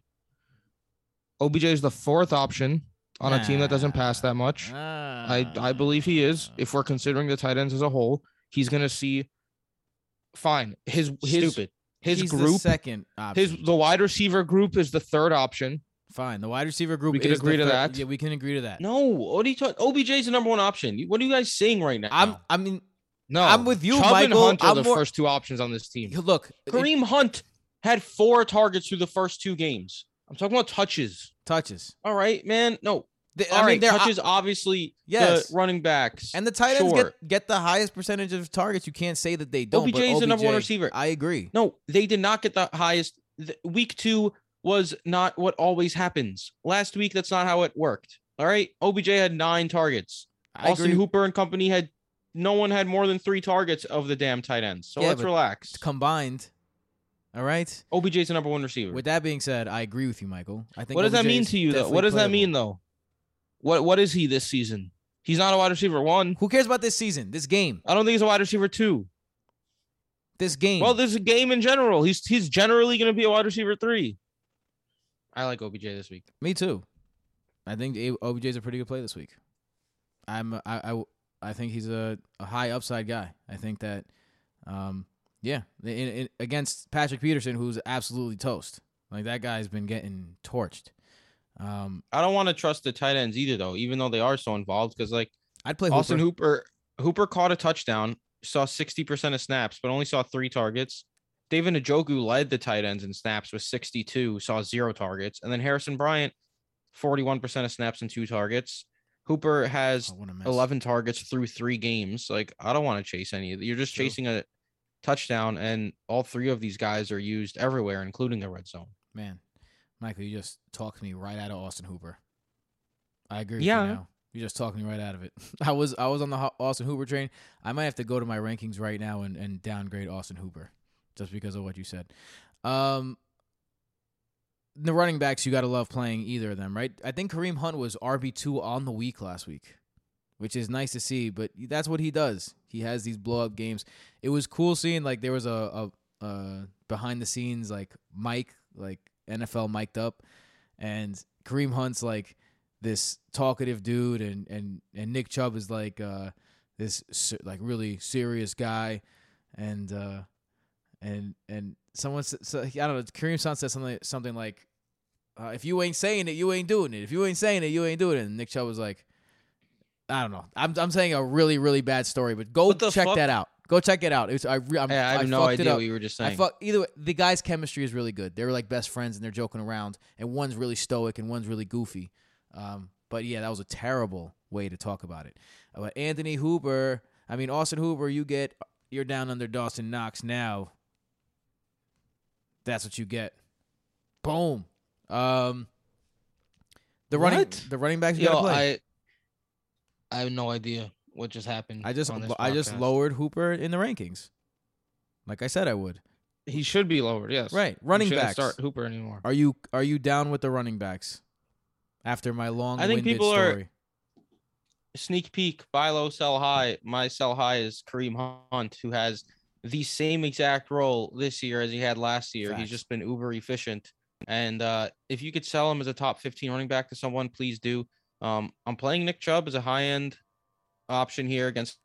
Speaker 3: OBJ is the fourth option on a team that doesn't pass that much. I I believe he is. Ah. If we're considering the tight ends as a whole, he's gonna see fine. His his
Speaker 4: Stupid.
Speaker 3: His
Speaker 2: He's the
Speaker 3: group,
Speaker 2: second option.
Speaker 3: his the wide receiver group is the third option.
Speaker 2: Fine. The wide receiver group.
Speaker 3: We can
Speaker 2: is
Speaker 3: agree to
Speaker 2: third-
Speaker 3: that?
Speaker 2: Yeah, we can agree to that.
Speaker 4: No, what are you talking? OBJ's the number one option. What are you guys saying right now?
Speaker 2: I'm. I mean,
Speaker 3: No,
Speaker 2: I'm with you,
Speaker 3: Chubb and
Speaker 2: Michael.
Speaker 3: Hunt are
Speaker 2: I'm
Speaker 3: the
Speaker 2: more-
Speaker 3: first two options on this team.
Speaker 2: look. it-
Speaker 4: Kareem Hunt had four targets through the first two games. I'm talking about touches.
Speaker 2: touches.
Speaker 4: All right, man. No,
Speaker 2: The-
Speaker 4: all
Speaker 2: I mean,
Speaker 4: right. touches obviously.
Speaker 2: Yes.
Speaker 4: the running backs
Speaker 2: and the tight ends
Speaker 4: Sure.
Speaker 2: get get the highest percentage of targets. You can't say that they don't. but
Speaker 4: OBJ is the number one receiver.
Speaker 2: I agree.
Speaker 4: No, they did not get the highest. The, week two was not what always happens. Last week, that's not how it worked. All right, OBJ had nine targets.
Speaker 2: I
Speaker 4: Austin
Speaker 2: agree.
Speaker 4: Hooper and company had no one had more than three targets of the damn tight ends. So
Speaker 2: Yeah,
Speaker 4: let's relax.
Speaker 2: Combined. All right.
Speaker 4: OBJ's the number one receiver.
Speaker 2: With that being said, I agree with you, Michael. I think.
Speaker 3: What does that mean to you though? What does that mean though? What what is he this season? He's not a wide receiver one.
Speaker 2: Who cares about this season? This game.
Speaker 3: I don't think he's a wide receiver two.
Speaker 2: This game.
Speaker 3: Well, there's a game in general. He's he's generally going to be a wide receiver three.
Speaker 4: I like OBJ this week.
Speaker 2: Me too. I think OBJ is a pretty good play this week. I'm I I, I think he's a, a high upside guy. I think that, um, yeah, in, in, against Patrick Peterson, who's absolutely toast. Like that guy's been getting torched. Um,
Speaker 4: I don't want to trust the tight ends either, though, even though they are so involved. Because like
Speaker 2: I'd play
Speaker 4: Austin
Speaker 2: Hooper.
Speaker 4: Hooper, Hooper caught a touchdown, saw sixty percent of snaps, but only saw three targets. David Njoku led the tight ends in snaps with sixty-two, saw zero targets, and then Harrison Bryant, forty-one percent of snaps and two targets. Hooper has
Speaker 2: Oh, what a mess.
Speaker 4: 11 targets through three games. Like, I don't want to chase any of You're just
Speaker 2: True.
Speaker 4: chasing a touchdown, and all three of these guys are used everywhere, including the red zone.
Speaker 2: Man, Michael, you just talked me right out of Austin Hooper. I agree.
Speaker 4: Yeah.
Speaker 2: With you, now. you just talked me right out of it. I was I was on the Austin Hooper train. I might have to go to my rankings right now and, and downgrade Austin Hooper just because of what you said. Um, the running backs you got to love playing either of them, right? I think Kareem Hunt was RB two on the week last week, which is nice to see. But that's what he does. He has these blow up games. It was cool seeing like there was a, a, a behind the scenes like Mike like NFL mic'd up, and Kareem Hunt's like this talkative dude, and and and Nick Chubb is like uh this like really serious guy, and uh and and someone so, I don't know Kareem Hunt said something something like. Uh, if you ain't saying it, you ain't doing it. If you ain't saying it, you ain't doing it. And Nick Chubb was like, I don't know. I'm I'm saying a really really bad story, but go check
Speaker 4: fuck?
Speaker 2: that out. Go check it out. It's I re- I'm,
Speaker 4: Hey, I have
Speaker 2: I
Speaker 4: no
Speaker 2: it
Speaker 4: idea what you were just
Speaker 2: I
Speaker 4: saying.
Speaker 2: fuck either way, the guys' chemistry is really good. They're like best friends and they're joking around, and one's really stoic and one's really goofy. Um, but yeah, that was a terrible way to talk about it. Uh, But Anthony Hooper, I mean Austin Hooper, you get you're down under Dawson Knox now, that's what you get. Boom. Um, the running
Speaker 3: What?
Speaker 2: the running backs you
Speaker 3: Yo. I I have no idea what just happened.
Speaker 2: I just I just lowered Hooper in the rankings, like I said I would.
Speaker 3: He should be lowered. Yes.
Speaker 2: Right, running backs.
Speaker 3: start Hooper anymore.
Speaker 2: Are you are you down with the running backs? After my long
Speaker 4: I think people are-
Speaker 2: story.
Speaker 4: Sneak peek, buy low, sell high. My sell high is Kareem Hunt, who has the same exact role this year as he had last year.
Speaker 2: Facts.
Speaker 4: He's just been uber efficient. And uh, if you could sell him as a top 15 running back to someone, please do. Um, I'm playing Nick Chubb as a high end option here against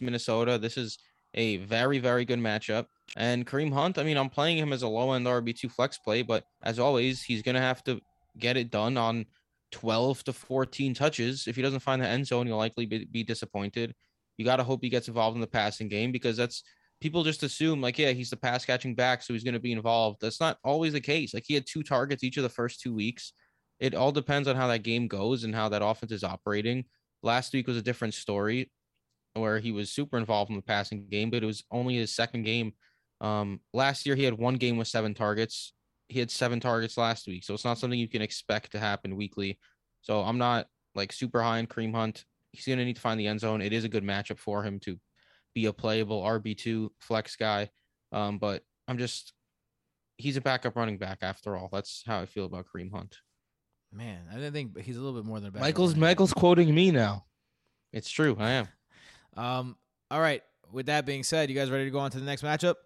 Speaker 4: Minnesota. This is a very, very good matchup. And Kareem Hunt, I mean, I'm playing him as a low end RB2 flex play, but as always, he's going to have to get it done on 12 to 14 touches. If he doesn't find the end zone, you'll likely be, be disappointed. You got to hope he gets involved in the passing game because that's people just assume, like, yeah, he's the pass catching back, so he's going to be involved. That's not always the case. Like, he had two targets each of the first two weeks. It all depends on how that game goes and how that offense is operating. Last week was a different story where he was super involved in the passing game, but it was only his second game. Um, last year he had one game with seven targets. He had seven targets last week, so it's not something you can expect to happen weekly. So I'm not like super high in Kareem Hunt. He's gonna need to find the end zone. It is a good matchup for him to be a playable RB two flex guy. Um, but I'm just he's a backup running back after all. That's how I feel about Kareem Hunt.
Speaker 2: Man, I didn't think he's a little bit more than a backup
Speaker 3: Michael's
Speaker 2: running.
Speaker 3: Michael's quoting me now.
Speaker 4: It's true. I am.
Speaker 2: Um, all right. With that being said, you guys ready to go on to the next matchup?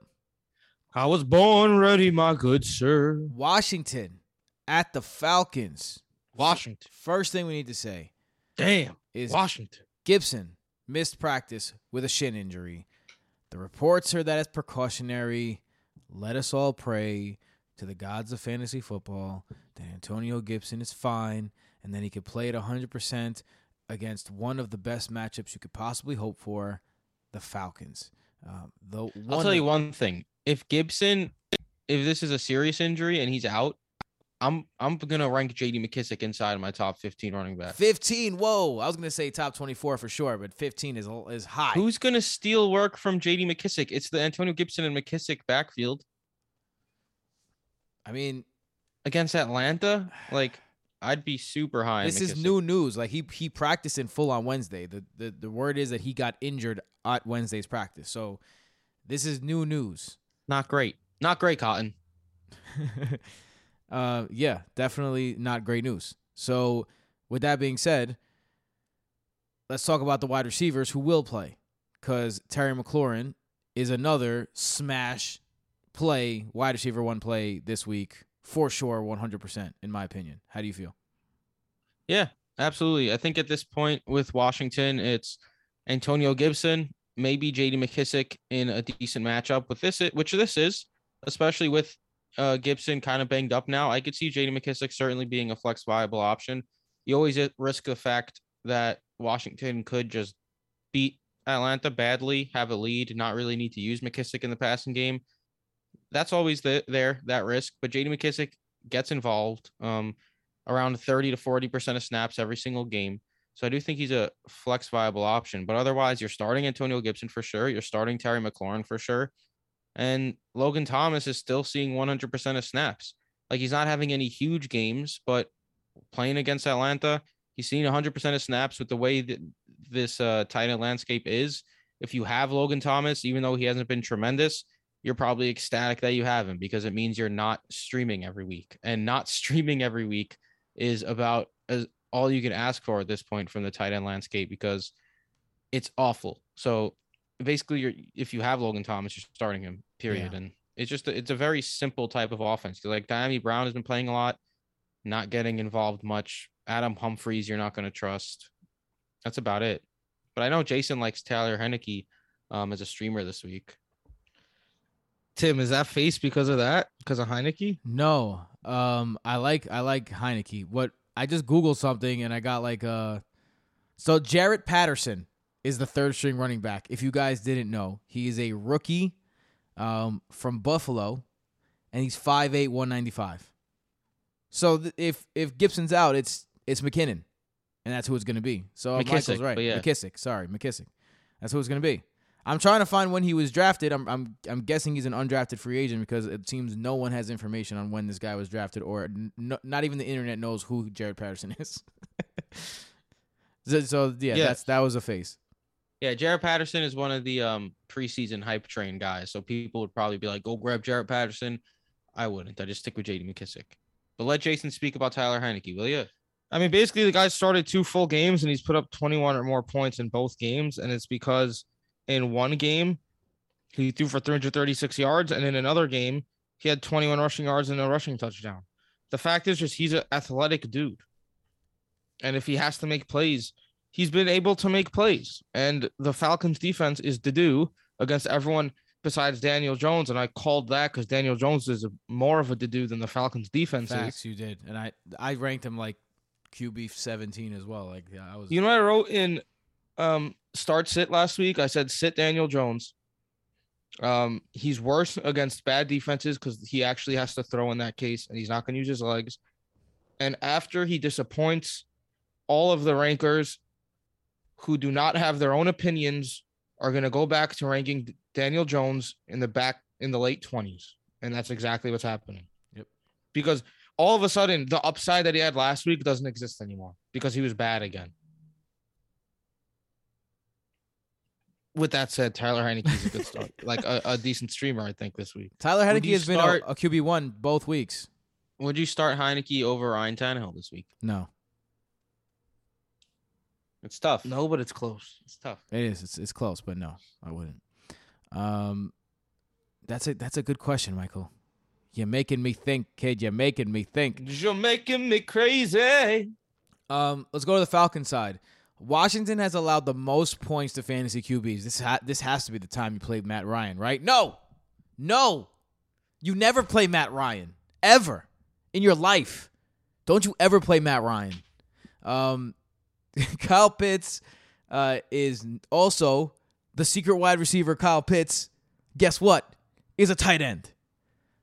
Speaker 3: I was born ready, my good sir.
Speaker 2: Washington at the Falcons.
Speaker 3: Washington.
Speaker 2: First thing we need to say
Speaker 3: Damn.
Speaker 2: is
Speaker 3: Washington.
Speaker 2: Gibson missed practice with a shin injury. The reports are that it's precautionary. Let us all pray to the gods of fantasy football that Antonio Gibson is fine and then he could play at 100% against one of the best matchups you could possibly hope for, the Falcons. Um, the
Speaker 4: I'll tell you one thing. If Gibson, if this is a serious injury and he's out, I'm I'm gonna rank JD McKissic inside of my top 15 running back.
Speaker 2: 15. Whoa, I was gonna say top 24 for sure, but 15 is is high.
Speaker 4: Who's gonna steal work from JD McKissic? It's the Antonio Gibson and McKissic backfield
Speaker 2: I mean,
Speaker 4: against Atlanta. Like, I'd be super high.
Speaker 2: this is new news. Like he he practiced in full on Wednesday. The, the the word is that he got injured at Wednesday's practice. So this is new news.
Speaker 4: Not great. Not great, Cotton.
Speaker 2: uh, yeah, definitely not great news. So with that being said, let's talk about the wide receivers who will play, because Terry McLaurin is another smash play wide receiver one play this week for sure, one hundred percent in my opinion. How do you feel?
Speaker 4: Yeah, absolutely. I think at this point with Washington, it's Antonio Gibson, maybe JD McKissic in a decent matchup with this, which this is, especially with uh, Gibson kind of banged up now. I could see JD McKissic certainly being a flex viable option. You always risk the fact that Washington could just beat Atlanta badly, have a lead, not really need to use McKissic in the passing game. That's always the, there, that risk. But JD McKissic gets involved. Um, around 30 to 40% of snaps every single game. So I do think he's a flex viable option. But otherwise, you're starting Antonio Gibson for sure. You're starting Terry McLaurin for sure. And Logan Thomas is still seeing 100% of snaps. Like he's not having any huge games, but playing against Atlanta, he's seeing 100% of snaps with the way that this uh, tight end landscape is. If you have Logan Thomas, even though he hasn't been tremendous, you're probably ecstatic that you have him because it means you're not streaming every week. And not streaming every week is about as all you can ask for at this point from the tight end landscape because it's awful. So basically, you're if you have Logan Thomas, you're starting him. Period.
Speaker 2: Yeah.
Speaker 4: And it's just it's a very simple type of offense. Like Dyami Brown has been playing a lot, not getting involved much. Adam Humphries, you're not going to trust. That's about it. But I know Jason likes Tyler Heinicke um, as a streamer this week.
Speaker 3: Tim, is that face because of that? Because of Heinicke?
Speaker 2: No. Um I like I like Heinicke. What I just googled something and I got like uh so Jaret Patterson is the third string running back. If you guys didn't know, he is a rookie um from Buffalo and he's 5'8 195. So th- if if Gibson's out, it's it's McKinnon. And that's who it's going to be. So
Speaker 4: McKissic,
Speaker 2: Michael's right.
Speaker 4: yeah.
Speaker 2: McKissic, sorry, McKissic. That's who it's going to be. I'm trying to find when he was drafted. I'm I'm I'm guessing he's an undrafted free agent because it seems no one has information on when this guy was drafted, or no, not even the internet knows who Jaret Patterson is. so, so yeah,
Speaker 4: Yeah.
Speaker 2: that's that was a face.
Speaker 4: Yeah, Jaret Patterson is one of the um preseason hype train guys. So people would probably be like, "Go grab Jaret Patterson." I wouldn't. I just stick with J.D. McKissic. But let Jason speak about Tyler Heinicke, will you?
Speaker 3: I mean, basically, the guy started two full games and he's put up 21 or more points in both games. And it's because in one game, he threw for 336 yards. And in another game, he had 21 rushing yards and a rushing touchdown. The fact is, just he's an athletic dude. And if he has to make plays, he's been able to make plays. And the Falcons defense is to do against everyone besides Daniel Jones. And I called that because Daniel Jones is a, more of a to do than the Falcons defense is.
Speaker 2: Facts, you did, and I I ranked him like QB 17 as well. Like I was.
Speaker 3: You know I wrote in um start sit last week? I said sit Daniel Jones. Um, he's worse against bad defenses because he actually has to throw in that case, and he's not going to use his legs. And after he disappoints all of the rankers who do not have their own opinions are going to go back to ranking Daniel Jones in the back in the late 20s. And that's exactly what's happening.
Speaker 2: Yep.
Speaker 3: Because all of a sudden, the upside that he had last week doesn't exist anymore because he was bad again. With that said, Tyler Heinicke is a good start, like a, a decent streamer, I think, this week.
Speaker 2: Tyler
Speaker 4: Would
Speaker 2: Heinicke
Speaker 4: you
Speaker 2: has been a, a QB one both weeks.
Speaker 4: Would you start Heinicke over Ryan Tannehill this week?
Speaker 2: No,
Speaker 4: It's tough.
Speaker 3: No, but it's close.
Speaker 4: It's tough.
Speaker 2: it is. It's it's close, but no, I wouldn't. Um, that's a that's a good question, Michael. You're making me think, kid. You're making me think.
Speaker 3: You're making me crazy.
Speaker 2: Um, let's go to the Falcon side. Washington has allowed the most points to fantasy QBs. This ha- this has to be the time you played Matt Ryan, right? No, no, you never play Matt Ryan ever in your life. Don't you ever play Matt Ryan? Um, Kyle Pitts uh, is also the secret wide receiver. Kyle Pitts, guess what? Is a tight end,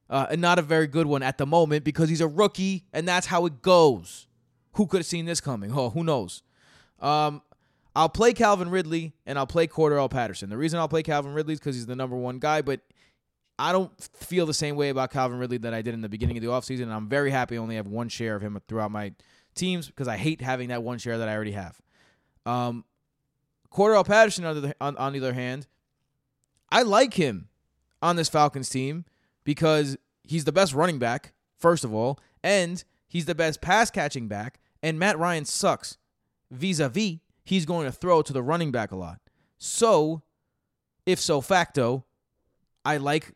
Speaker 2: uh, and not a very good one at the moment because he's a rookie, and that's how it goes. Who could have seen this coming? Oh, who knows? Um, I'll play Calvin Ridley and I'll play Cordarrelle Patterson. The reason I'll play Calvin Ridley is because he's the number one guy, but I don't feel the same way about Calvin Ridley that I did in the beginning of the offseason. And I'm very happy I only have one share of him throughout my teams because I hate having that one share that I already have. Um, Cordarrelle Patterson, on the, on, on the other hand, I like him on this Falcons team because he's the best running back, first of all, and he's the best pass catching back, and Matt Ryan sucks. Vis a vis, he's going to throw to the running back a lot. So, if so facto, I like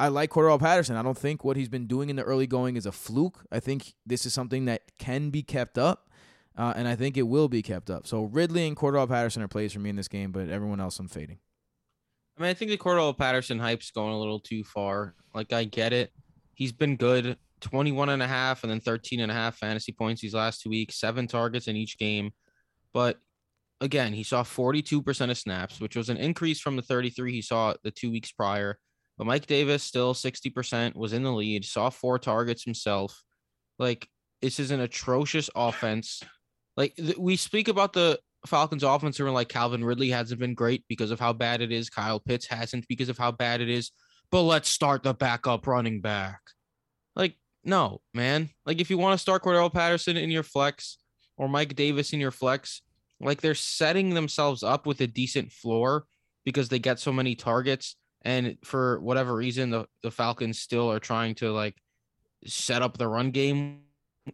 Speaker 2: I like Cordarrelle Patterson. I don't think what he's been doing in the early going is a fluke. I think this is something that can be kept up, uh, and I think it will be kept up. So Ridley and Cordarrelle Patterson are plays for me in this game, but everyone else I'm fading.
Speaker 4: I mean, I think the Cordarrelle Patterson hype's going a little too far. Like, I get it. He's been good 21 and a half and then 13 and a half fantasy points these last two weeks, seven targets in each game. But again, he saw 42% of snaps, which was an increase from the 33 he saw the two weeks prior. But Mike Davis still 60% was in the lead, saw four targets himself. Like, this is an atrocious offense. Like, th- we speak about the Falcons offense and like Calvin Ridley hasn't been great because of how bad it is. Kyle Pitts hasn't because of how bad it is. But let's start the backup running back. Like, no, man. Like, if you want to start Cordarrelle Patterson in your flex or Mike Davis in your flex, like they're setting themselves up with a decent floor because they get so many targets. And for whatever reason, the, the Falcons still are trying to like set up the run game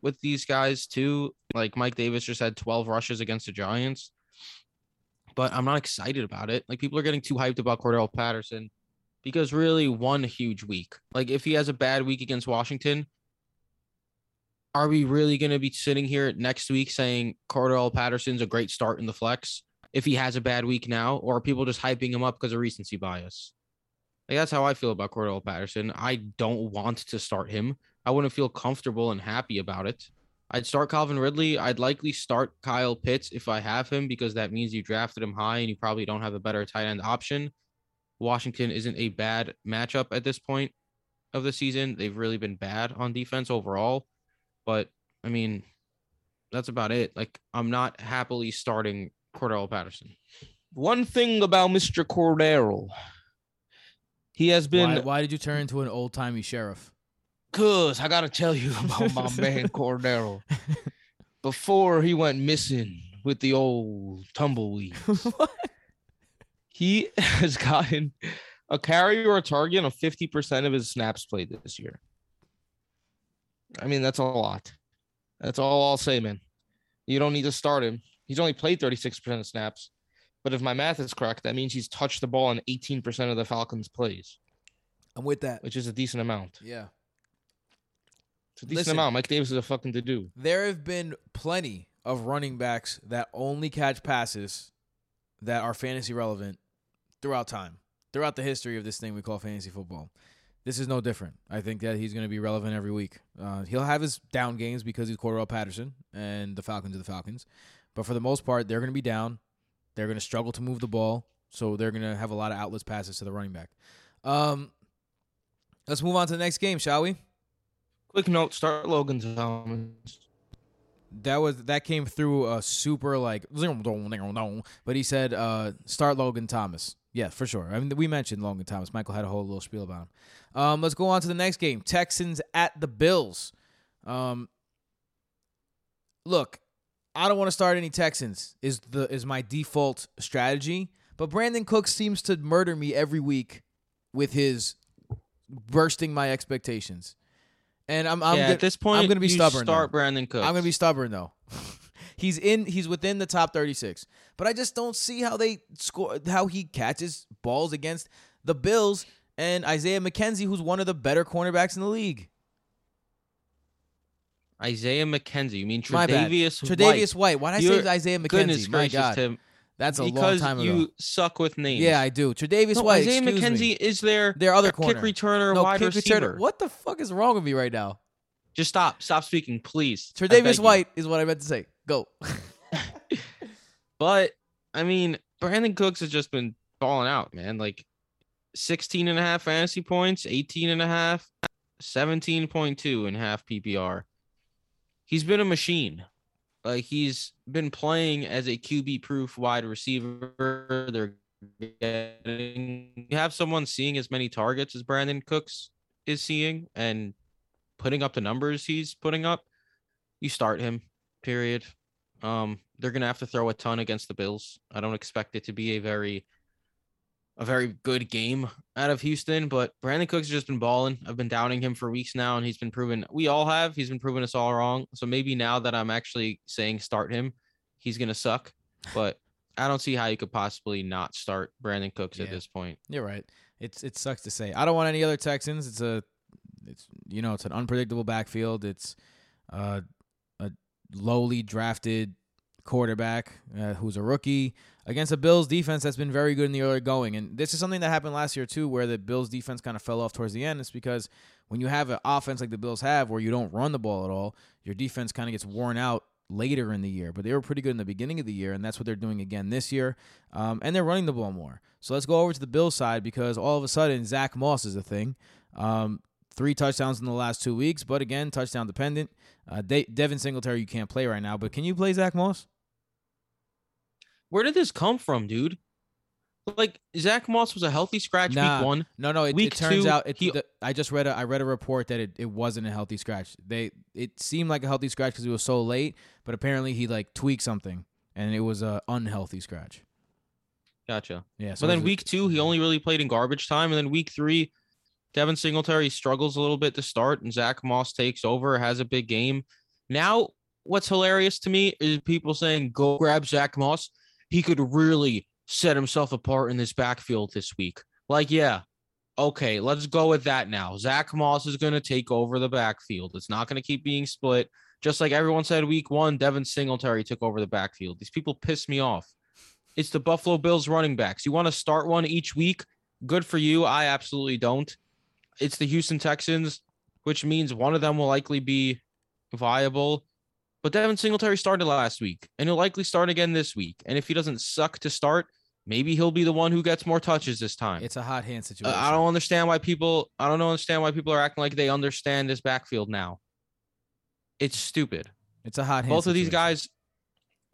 Speaker 4: with these guys too. Like Mike Davis just had 12 rushes against the Giants. But I'm not excited about it. Like people are getting too hyped about Cordarrelle Patterson because really one huge week. Like if he has a bad week against Washington, are we really going to be sitting here next week saying Cordarrelle Patterson's a great start in the flex if he has a bad week now, or are people just hyping him up because of recency bias? Like that's how I feel about Cordarrelle Patterson. I don't want to start him. I wouldn't feel comfortable and happy about it. I'd start Calvin Ridley. I'd likely start Kyle Pitts if I have him because that means you drafted him high and you probably don't have a better tight end option. Washington isn't a bad matchup at this point of the season. They've really been bad on defense overall. But I mean, that's about it. Like I'm not happily starting Cordarrelle Patterson.
Speaker 3: One thing about Mr. Cordero, he has been.
Speaker 2: Why, why did you turn into an old timey sheriff?
Speaker 3: Cause I gotta tell you about my man Cordero. Before he went missing with the old tumbleweed, he has gotten a carry or a target on 50% of his snaps played this year. I mean, that's a lot. That's all I'll say, man. You don't need to start him. He's only played 36% of snaps. But if my math is correct, that means he's touched the ball on 18% of the Falcons' plays,
Speaker 2: I'm with that.
Speaker 3: which is a decent amount.
Speaker 2: Yeah.
Speaker 3: It's a decent
Speaker 2: Listen.
Speaker 3: amount. Mike Davis is a fucking to do.
Speaker 2: There have been plenty of running backs that only catch passes that are fantasy relevant throughout time, throughout the history of this thing we call fantasy football. This is no different. I think that he's going to be relevant every week. Uh, he'll have his down games because he's Cordarrelle Patterson and the Falcons are the Falcons. But for the most part, they're going to be down. They're going to struggle to move the ball. So they're going to have a lot of outlets passes to the running back. Um, let's move on to the next game, shall we?
Speaker 3: Quick note: Start Logan Thomas.
Speaker 2: That was that came through a super like but he said uh start Logan Thomas. Yeah, for sure. I mean we mentioned Logan Thomas. Michael had a whole little spiel about him. Um let's go on to the next game. Texans at the Bills. Um Look, I don't want to start any Texans is the is my default strategy, but Brandin Cooks seems to murder me every week with his bursting my expectations. And I'm I'm
Speaker 4: yeah,
Speaker 2: gonna-
Speaker 4: at this point,
Speaker 2: I'm gonna be
Speaker 4: you
Speaker 2: stubborn. though.
Speaker 4: Start Brandin Cooks.
Speaker 2: I'm gonna be stubborn though. he's in. He's within the top 36, but I just don't see how they score. How he catches balls against the Bills and Isaiah McKenzie, who's one of the better cornerbacks in the league.
Speaker 4: Isaiah McKenzie. You mean
Speaker 2: My bad.
Speaker 4: Tre'Davious
Speaker 2: Tre'Davious White. Why did I say Isaiah McKenzie?
Speaker 4: Goodness
Speaker 2: My
Speaker 4: gracious,
Speaker 2: God,
Speaker 4: Tim.
Speaker 2: That's a long
Speaker 4: because
Speaker 2: time ago.
Speaker 4: you suck with names.
Speaker 2: yeah, I do. Tre'Davious
Speaker 4: no,
Speaker 2: White.
Speaker 4: Isaiah McKenzie
Speaker 2: me.
Speaker 4: is their
Speaker 2: Their other
Speaker 4: kick returner,
Speaker 2: no,
Speaker 4: wide
Speaker 2: kick
Speaker 4: receiver.
Speaker 2: returner. What the fuck is wrong with me right now?
Speaker 4: Just stop. Stop speaking, please.
Speaker 2: Tre'Davious
Speaker 4: you.
Speaker 2: White is what I meant to say. Go.
Speaker 4: But I mean, Brandin Cooks has just been falling out, man. Like 16 and a half fantasy points, 18 and a half, 17.2 in half PPR. He's been a machine. Like he's been playing as a QB proof wide receiver. They're getting you have someone seeing as many targets as Brandin Cooks is seeing and putting up the numbers he's putting up. You start him, period. Um, they're gonna have to throw a ton against the Bills. I don't expect it to be a very a very good game out of Houston, but Brandin Cooks has just been balling. I've been doubting him for weeks now, and he's been proven we all have. He's been proving us all wrong. So maybe now that I'm actually saying start him, he's gonna suck. But I don't see how you could possibly not start Brandin Cooks at this point.
Speaker 2: You're right. It's it sucks to say. I don't want any other Texans. It's a it's you know, it's an unpredictable backfield. It's uh, a lowly drafted quarterback uh, who's a rookie against a Bills defense that's been very good in the early going. And this is something that happened last year too where the Bills defense kind of fell off towards the end. It's because when you have an offense like the Bills have where you don't run the ball at all, your defense kind of gets worn out later in the year. But they were pretty good in the beginning of the year and that's what they're doing again this year. Um, and they're running the ball more. So let's go over to the Bills side because all of a sudden Zack Moss is a thing. Um, three touchdowns in the last two weeks, but again, touchdown dependent. Uh, De- Devin Singletary, you can't play right now, but can you play Zack Moss?
Speaker 4: Where did this come from, dude? Like Zack Moss was a healthy scratch
Speaker 2: Nah.
Speaker 4: week one.
Speaker 2: No, no. It, it turns
Speaker 4: two,
Speaker 2: out it,
Speaker 4: he-
Speaker 2: the, I just read a I read a report that it, it wasn't a healthy scratch. They it seemed like a healthy scratch because he was so late, but apparently he like tweaked something and it was a unhealthy scratch.
Speaker 4: Gotcha.
Speaker 2: Yeah.
Speaker 4: So
Speaker 2: it
Speaker 4: then week two, he only really played in garbage time, and then week three, Devin Singletary struggles a little bit to start, and Zack Moss takes over, has a big game. Now, what's hilarious to me is people saying, "Go grab Zack Moss. He could really set himself apart in this backfield this week." Like, yeah, okay, let's go with that now. Zack Moss is going to take over the backfield. It's not going to keep being split. Just like everyone said week one, Devin Singletary took over the backfield. These people piss me off. It's the Buffalo Bills running backs. You want to start one each week? Good for you. I absolutely don't. It's the Houston Texans, which means one of them will likely be viable. But Devin Singletary started last week, and he'll likely start again this week. And if he doesn't suck to start, maybe he'll be the one who gets more touches this time.
Speaker 2: it's a hot hand
Speaker 4: Uh,
Speaker 2: situation.
Speaker 4: I don't understand why people. I don't understand why people are acting like they understand this backfield now. It's stupid
Speaker 2: It's a hot hand.
Speaker 4: both of these guys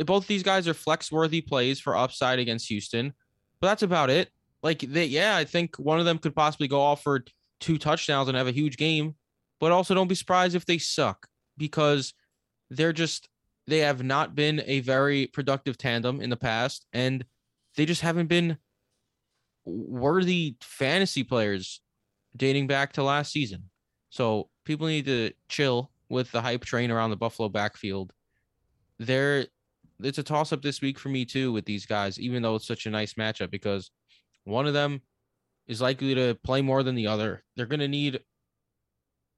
Speaker 4: both of these guys are flex worthy plays for upside against Houston, but that's about it. Like they, yeah, I think one of them could possibly go off for two touchdowns and have a huge game, but also don't be surprised if they suck because they're just they have not been a very productive tandem in the past and they just haven't been worthy fantasy players dating back to last season. So people need to chill with the hype train around the Buffalo backfield. There, it's a toss up this week for me too with these guys, even though it's such a nice matchup because one of them is likely to play more than the other. They're going to need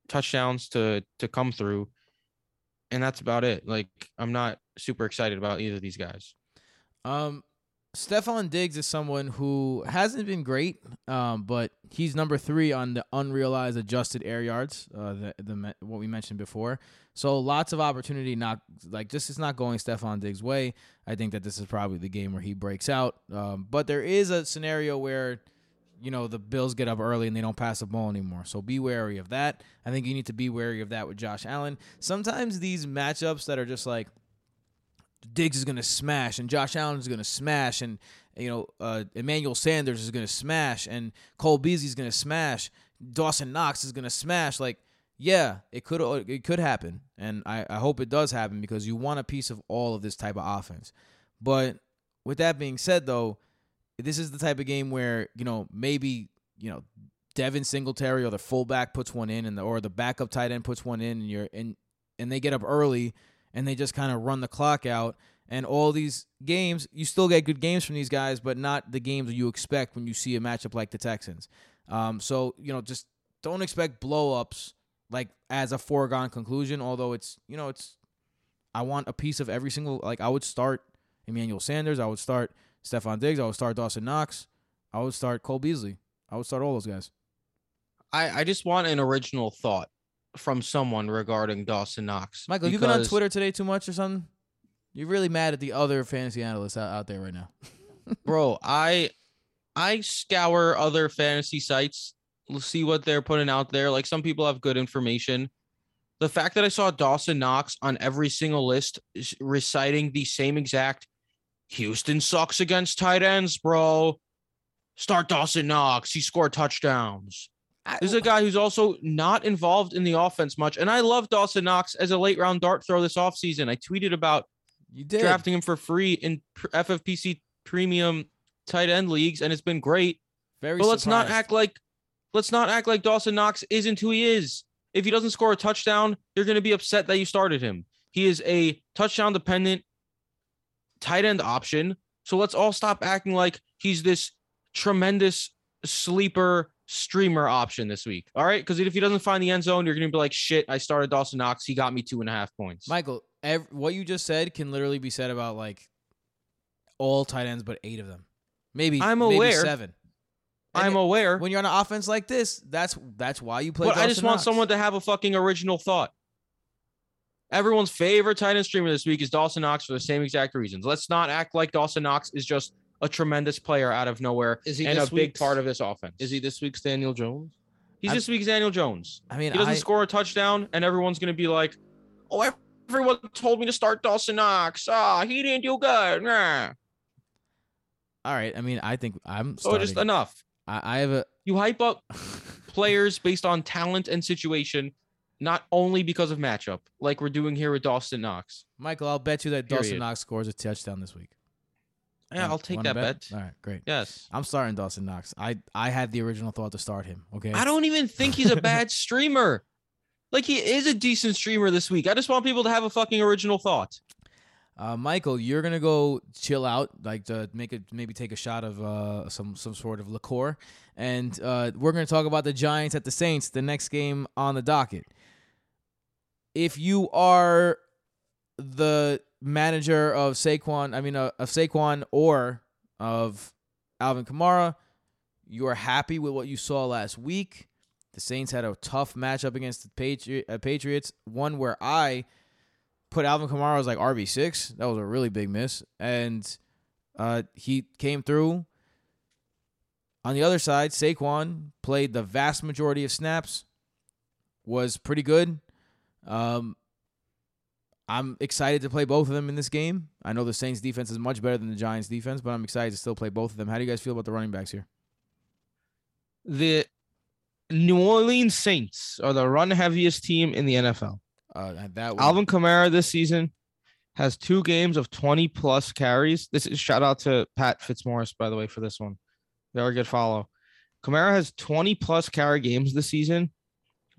Speaker 4: touchdowns to to come through, and that's about it. Like I'm not super excited about either of these guys.
Speaker 2: Um, Stefon Diggs is someone who hasn't been great, um, but he's number three on the unrealized adjusted air yards, uh, the, the what we mentioned before. So lots of opportunity. Not like just it's not going Stefon Diggs' way. I think that this is probably the game where he breaks out. Um, but there is a scenario where you know the Bills get up early and they don't pass the ball anymore. So be wary of that. I think you need to be wary of that with Josh Allen. Sometimes these matchups that are just like Diggs is going to smash and Josh Allen is going to smash and you know uh, Emmanuel Sanders is going to smash and Cole Beasley is going to smash. Dawson Knox is going to smash. Like, yeah, it could it could happen, and I, I hope it does happen because you want a piece of all of this type of offense. But with that being said, though, this is the type of game where you know maybe you know Devin Singletary or the fullback puts one in, and the, or the backup tight end puts one in, and you're and and they get up early and they just kind of run the clock out. And all these games, you still get good games from these guys, but not the games you expect when you see a matchup like the Texans. Um, so you know, just don't expect blowups like as a foregone conclusion. Although it's you know it's, I want a piece of every single like I would start Emmanuel Sanders, I would start Stefon Diggs, I would start Dawson Knox, I would start Cole Beasley, I would start all those guys.
Speaker 4: I I just want an original thought from someone regarding Dawson Knox.
Speaker 2: Michael, you've been on Twitter today too much or something? You're really mad at the other fantasy analysts out, out there right now.
Speaker 4: bro, I I scour other fantasy sites, see what they're putting out there. Like some people have good information. The fact that I saw Dawson Knox on every single list reciting the same exact Houston sucks against tight ends, bro. Start Dawson Knox. He scored touchdowns. This is a guy who's also not involved in the offense much. And I love Dawson Knox as a late round dart throw this offseason. I tweeted about
Speaker 2: you did.
Speaker 4: drafting him for free in FFPC premium tight end leagues, and it's been great.
Speaker 2: Very
Speaker 4: but let's not act like let's not act like Dawson Knox isn't who he is. If he doesn't score a touchdown, you're going to be upset that you started him. He is a touchdown dependent tight end option. So let's all stop acting like he's this tremendous sleeper streamer option this week. All right. Because if he doesn't find the end zone, you're going to be like, shit, I started Dawson Knox. He got me two and a half points.
Speaker 2: Michael, every, what you just said can literally be said about like all tight ends, but eight of them. Maybe
Speaker 4: I'm
Speaker 2: maybe
Speaker 4: aware.
Speaker 2: seven.
Speaker 4: I'm aware.
Speaker 2: When you're on an offense like this, that's that's why you play.
Speaker 4: But I just want
Speaker 2: Knox.
Speaker 4: someone to have a fucking original thought. Everyone's favorite tight end streamer this week is Dawson Knox for the same exact reasons. Let's not act like Dawson Knox is just a tremendous player out of nowhere
Speaker 3: Is he
Speaker 4: and a big part of this offense.
Speaker 3: Is he this week's Daniel Jones?
Speaker 4: He's
Speaker 2: I'm-
Speaker 4: this week's Daniel Jones.
Speaker 2: I mean,
Speaker 4: He doesn't
Speaker 2: I,
Speaker 4: score a touchdown, and everyone's gonna be like, "Oh, everyone told me to start Dawson Knox. Ah, he didn't do good." Nah.
Speaker 2: all right. I mean, I think I'm.
Speaker 4: So
Speaker 2: Starting,
Speaker 4: just enough.
Speaker 2: I, I have a.
Speaker 4: You hype up players based on talent and situation, not only because of matchup, like we're doing here with Dawson Knox.
Speaker 2: Michael, I'll bet you that Dawson Knox scores a touchdown this week.
Speaker 4: Yeah, I'll take that bet.
Speaker 2: All right, great.
Speaker 4: Yes.
Speaker 2: I'm starting Dawson Knox. I I had the original thought to start him. Okay.
Speaker 4: I don't even think he's a bad streamer. Like he is a decent streamer this week. I just want people to have a fucking original thought.
Speaker 2: Uh, Michael, you're gonna go chill out, like to make it maybe take a shot of uh, some some sort of liqueur, and uh, we're gonna talk about the Giants at the Saints, the next game on the docket. If you are the manager of Saquon, I mean uh, of Saquon or of Alvin Kamara, you are happy with what you saw last week. The Saints had a tough matchup against the Patri- uh, Patriots, one where I put Alvin Kamara as like RB six. That was a really big miss, and uh, he came through. On the other side, Saquon played the vast majority of snaps, was pretty good. Um, I'm excited to play both of them in this game. I know the Saints defense is much better than the Giants defense, but I'm excited to still play both of them. How do you guys feel about the running backs here?
Speaker 3: The New Orleans Saints are the run heaviest team in the NFL.
Speaker 2: Uh, that
Speaker 3: Alvin Kamara this season has two games of 20 plus carries. This is shout out to Pat Fitzmaurice, by the way, for this one. Very good follow. Kamara has 20 plus carry games this season.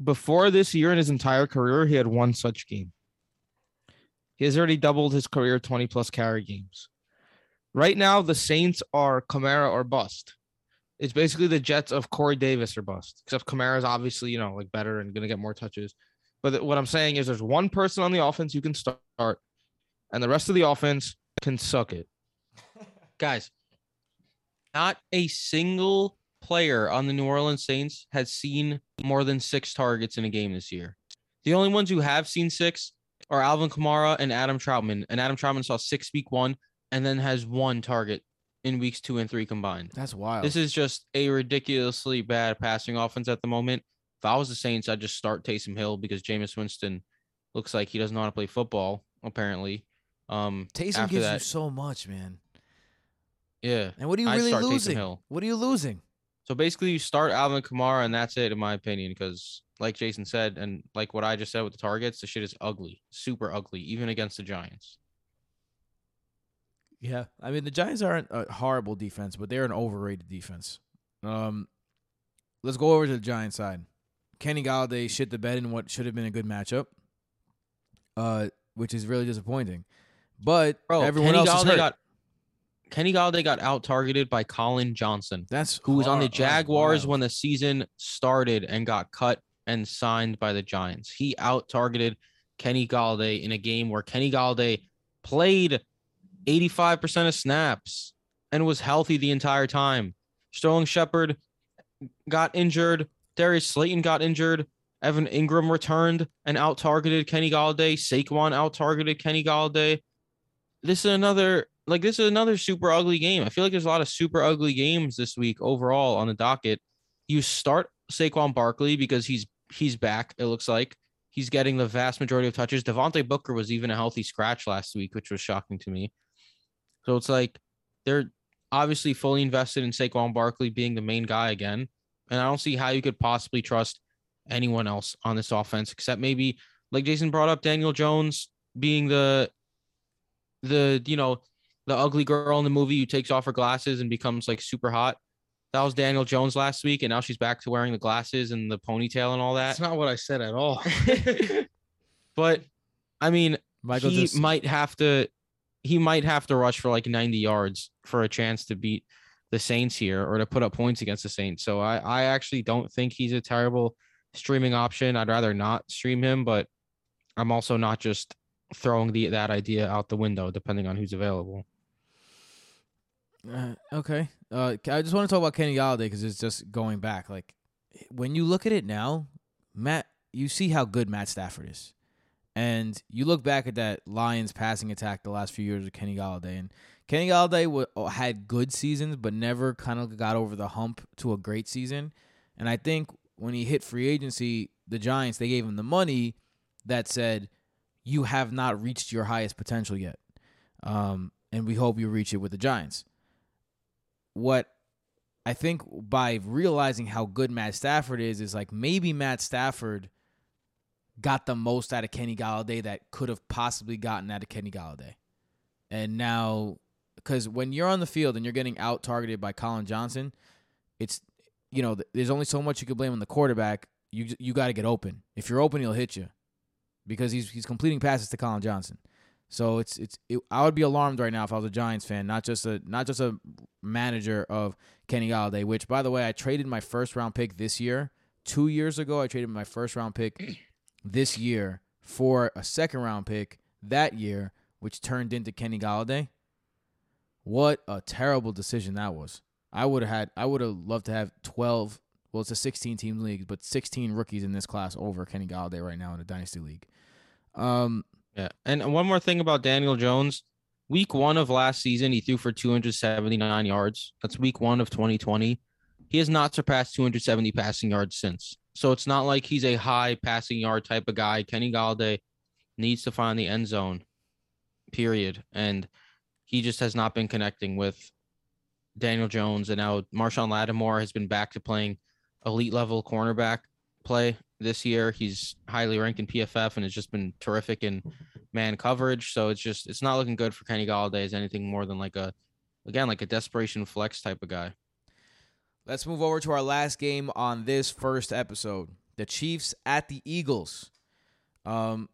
Speaker 3: Before this year in his entire career, he had one such game. He has already doubled his career 20 plus carry games. Right now, the Saints are Kamara or bust. It's basically the Jets of Corey Davis or bust, except Kamara is obviously, you know, like better and going to get more touches. But what I'm saying is there's one person on the offense you can start, and the rest of the offense can suck it.
Speaker 4: Guys, not a single player on the New Orleans Saints has seen more than six targets in a game this year. The only ones who have seen six are Alvin Kamara and Adam Trautman. And Adam Trautman saw six week one and then has one target in weeks two and three combined.
Speaker 2: That's wild.
Speaker 4: This is just a ridiculously bad passing offense at the moment. If I was the Saints, I'd just start Taysom Hill because Jameis Winston looks like he doesn't know how to play football, apparently. Um
Speaker 2: Taysom gives you so much, man.
Speaker 4: yeah.
Speaker 2: And what are you
Speaker 4: I'd
Speaker 2: really losing? What are you losing?
Speaker 4: So basically, you start Alvin Kamara, and that's it, in my opinion. Because, like Jason said, and like what I just said with the targets, the shit is ugly, super ugly, even against the Giants.
Speaker 2: Yeah, I mean the Giants aren't a horrible defense, but they're an overrated defense. Um, let's go over to the Giants side. Kenny Golladay shit the bed in what should have been a good matchup, uh, which is really disappointing. But
Speaker 4: Bro,
Speaker 2: everyone
Speaker 4: Kenny
Speaker 2: else is
Speaker 4: Golladay
Speaker 2: hurt.
Speaker 4: got Kenny Golladay got out targeted by Collin Johnson,
Speaker 2: that's
Speaker 4: who was on the Jaguars when the season started and got cut and signed by the Giants. He out targeted Kenny Golladay in a game where Kenny Golladay played 85% of snaps and was healthy the entire time. Sterling Shepard got injured. Darius Slayton got injured. Evan Engram returned and out targeted Kenny Golladay. Saquon out targeted Kenny Golladay. This is another like this is another super ugly game. I feel like there's a lot of super ugly games this week overall on the docket. You start Saquon Barkley because he's he's back. It looks like he's getting the vast majority of touches. Devontae Booker was even a healthy scratch last week, which was shocking to me. So it's like they're obviously fully invested in Saquon Barkley being the main guy again. And I don't see how you could possibly trust anyone else on this offense except maybe like Jason brought up Daniel Jones being the the you know the ugly girl in the movie who takes off her glasses and becomes like super hot. That was Daniel Jones last week, and now she's back to wearing the glasses and the ponytail and all that.
Speaker 3: That's not what I said at all.
Speaker 4: but I mean,
Speaker 2: Michael
Speaker 4: he
Speaker 2: just
Speaker 4: might have to he might have to rush for like 90 yards for a chance to beat the Saints here or to put up points against the Saints. So I I actually don't think he's a terrible streaming option. I'd rather not stream him, but I'm also not just throwing the that idea out the window depending on who's available.
Speaker 2: Uh, okay. Uh, I just want to talk about Kenny Golladay because it's just going back. Like when you look at it now, Matt, you see how good Matt Stafford is, and you look back at that Lions passing attack the last few years with Kenny Golladay, and Kenny Golladay w- had good seasons, but never kind of got over the hump to a great season. And I think when he hit free agency, the Giants they gave him the money that said, "You have not reached your highest potential yet." Um, and we hope you reach it with the Giants what I think by realizing how good Matt Stafford is, is like maybe Matt Stafford got the most out of Kenny Golladay that could have possibly gotten out of Kenny Golladay. And now, because when you're on the field and you're getting out targeted by Collin Johnson, it's, you know, there's only so much you can blame on the quarterback. You you got to get open. If you're open, he'll hit you because he's he's completing passes to Collin Johnson. So it's it's it, I would be alarmed right now if I was a Giants fan, not just a not just a manager of Kenny Golladay. Which, by the way, I traded my first round pick this year. Two years ago, I traded my first round pick this year for a second round pick that year, which turned into Kenny Golladay. What a terrible decision that was. I would have had I would have loved to have twelve. Well, it's a sixteen team league, but sixteen rookies in this class over Kenny Golladay right now in a dynasty league. Um,
Speaker 4: Yeah. And one more thing about Daniel Jones. Week one of last season, he threw for 279 yards. That's week one of 2020. He has not surpassed 270 passing yards since. So it's not like he's a high passing yard type of guy. Kenny Golladay needs to find the end zone, period. And he just has not been connecting with Daniel Jones. And now Marshon Lattimore has been back to playing elite level cornerback play this year. He's highly ranked in PFF and has just been terrific in man coverage. So it's just it's not looking good for Kenny Golladay as anything more than like a again like a desperation flex type of guy.
Speaker 2: Let's move over to our last game on this first episode. The Chiefs at the Eagles. Um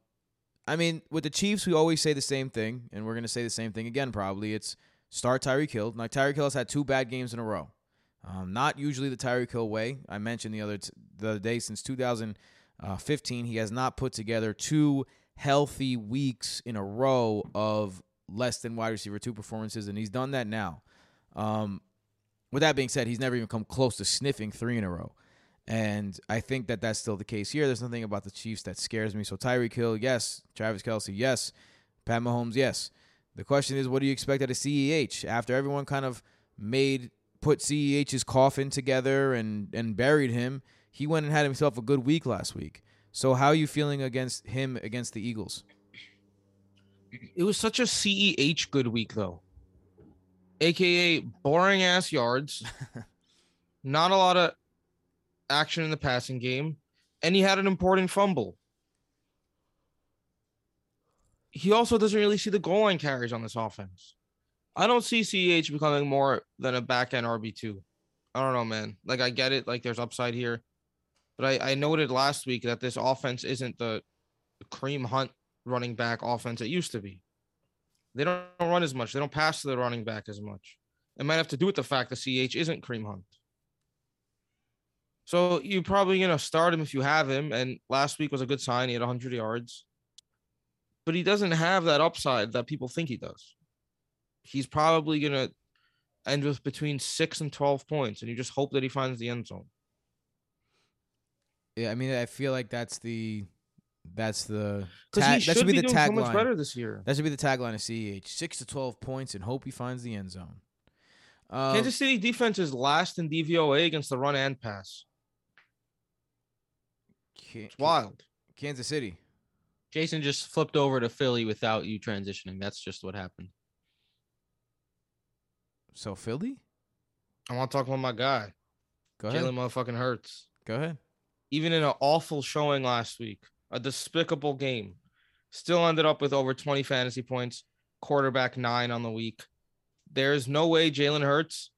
Speaker 2: I mean, with the Chiefs, we always say the same thing, and we're gonna say the same thing again. Probably it's start Tyreek Hill. Now Tyreek Hill has had two bad games in a row. Um, not usually the Tyreek Hill way. I mentioned the other t- the other day since 2015, he has not put together two healthy weeks in a row of less than wide receiver two performances, and he's done that now. Um, with that being said, he's never even come close to sniffing three in a row. And I think that that's still the case here. There's nothing about the Chiefs that scares me. So Tyreek Hill, yes. Travis Kelce, yes. Pat Mahomes, yes. The question is, what do you expect out of CEH after everyone kind of made put CEH's coffin together and and buried him? He went and had himself a good week last week. So how are you feeling against him against the Eagles?
Speaker 3: It was such a CEH good week though. AKA boring ass yards. not a lot of action in the passing game, and he had an important fumble. He also doesn't really see the goal line carries on this offense. I don't see CEH becoming more than a back end RB2. I don't know, man. Like, I get it. Like, there's upside here. But I, I noted last week that this offense isn't the Kareem Hunt running back offense it used to be. They don't run as much. They don't pass to the running back as much. It might have to do with the fact that CH isn't Kareem Hunt. So you're probably gonna start him if you have him. And last week was a good sign. He had 100 yards, but he doesn't have that upside that people think he does. He's probably gonna end with between six and 12 points, and you just hope that he finds the end zone.
Speaker 2: Yeah, I mean, I feel like that's the that's the
Speaker 3: Because
Speaker 2: tag-
Speaker 3: he
Speaker 2: that
Speaker 3: should
Speaker 2: should be
Speaker 3: be
Speaker 2: the
Speaker 3: doing so much
Speaker 2: tagline.
Speaker 3: better this year.
Speaker 2: That should be the tagline of CEH: six to twelve points and hope he finds the end zone. Um,
Speaker 3: Kansas City defense is last in DVOA against the run and pass.
Speaker 2: Ka-
Speaker 3: It's wild.
Speaker 2: Kansas City.
Speaker 4: Jason just flipped over to Philly without you transitioning. That's just what happened.
Speaker 2: So Philly.
Speaker 3: I want to talk about my guy,
Speaker 2: Go ahead.
Speaker 3: Jalen motherfucking Hurts.
Speaker 2: Go ahead.
Speaker 3: even in an awful showing last week, a despicable game, still ended up with over 20 fantasy points, quarterback nine on the week. There's no way Jalen Hurts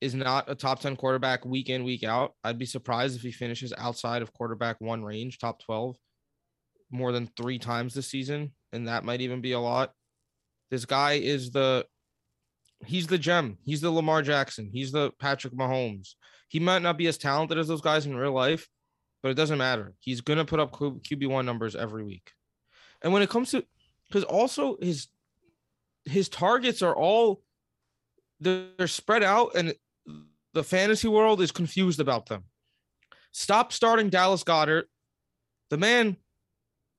Speaker 3: is not a top 10 quarterback week in, week out. I'd be surprised if he finishes outside of quarterback one range, top 12, more than three times this season. And that might even be a lot. This guy is the he's the gem. He's the Lamar Jackson. He's the Patrick Mahomes. He might not be as talented as those guys in real life, but it doesn't matter. He's gonna put up QB1 numbers every week. And when it comes to because also his his targets are all they're they're spread out and the fantasy world is confused about them. Stop starting Dallas Goedert. The man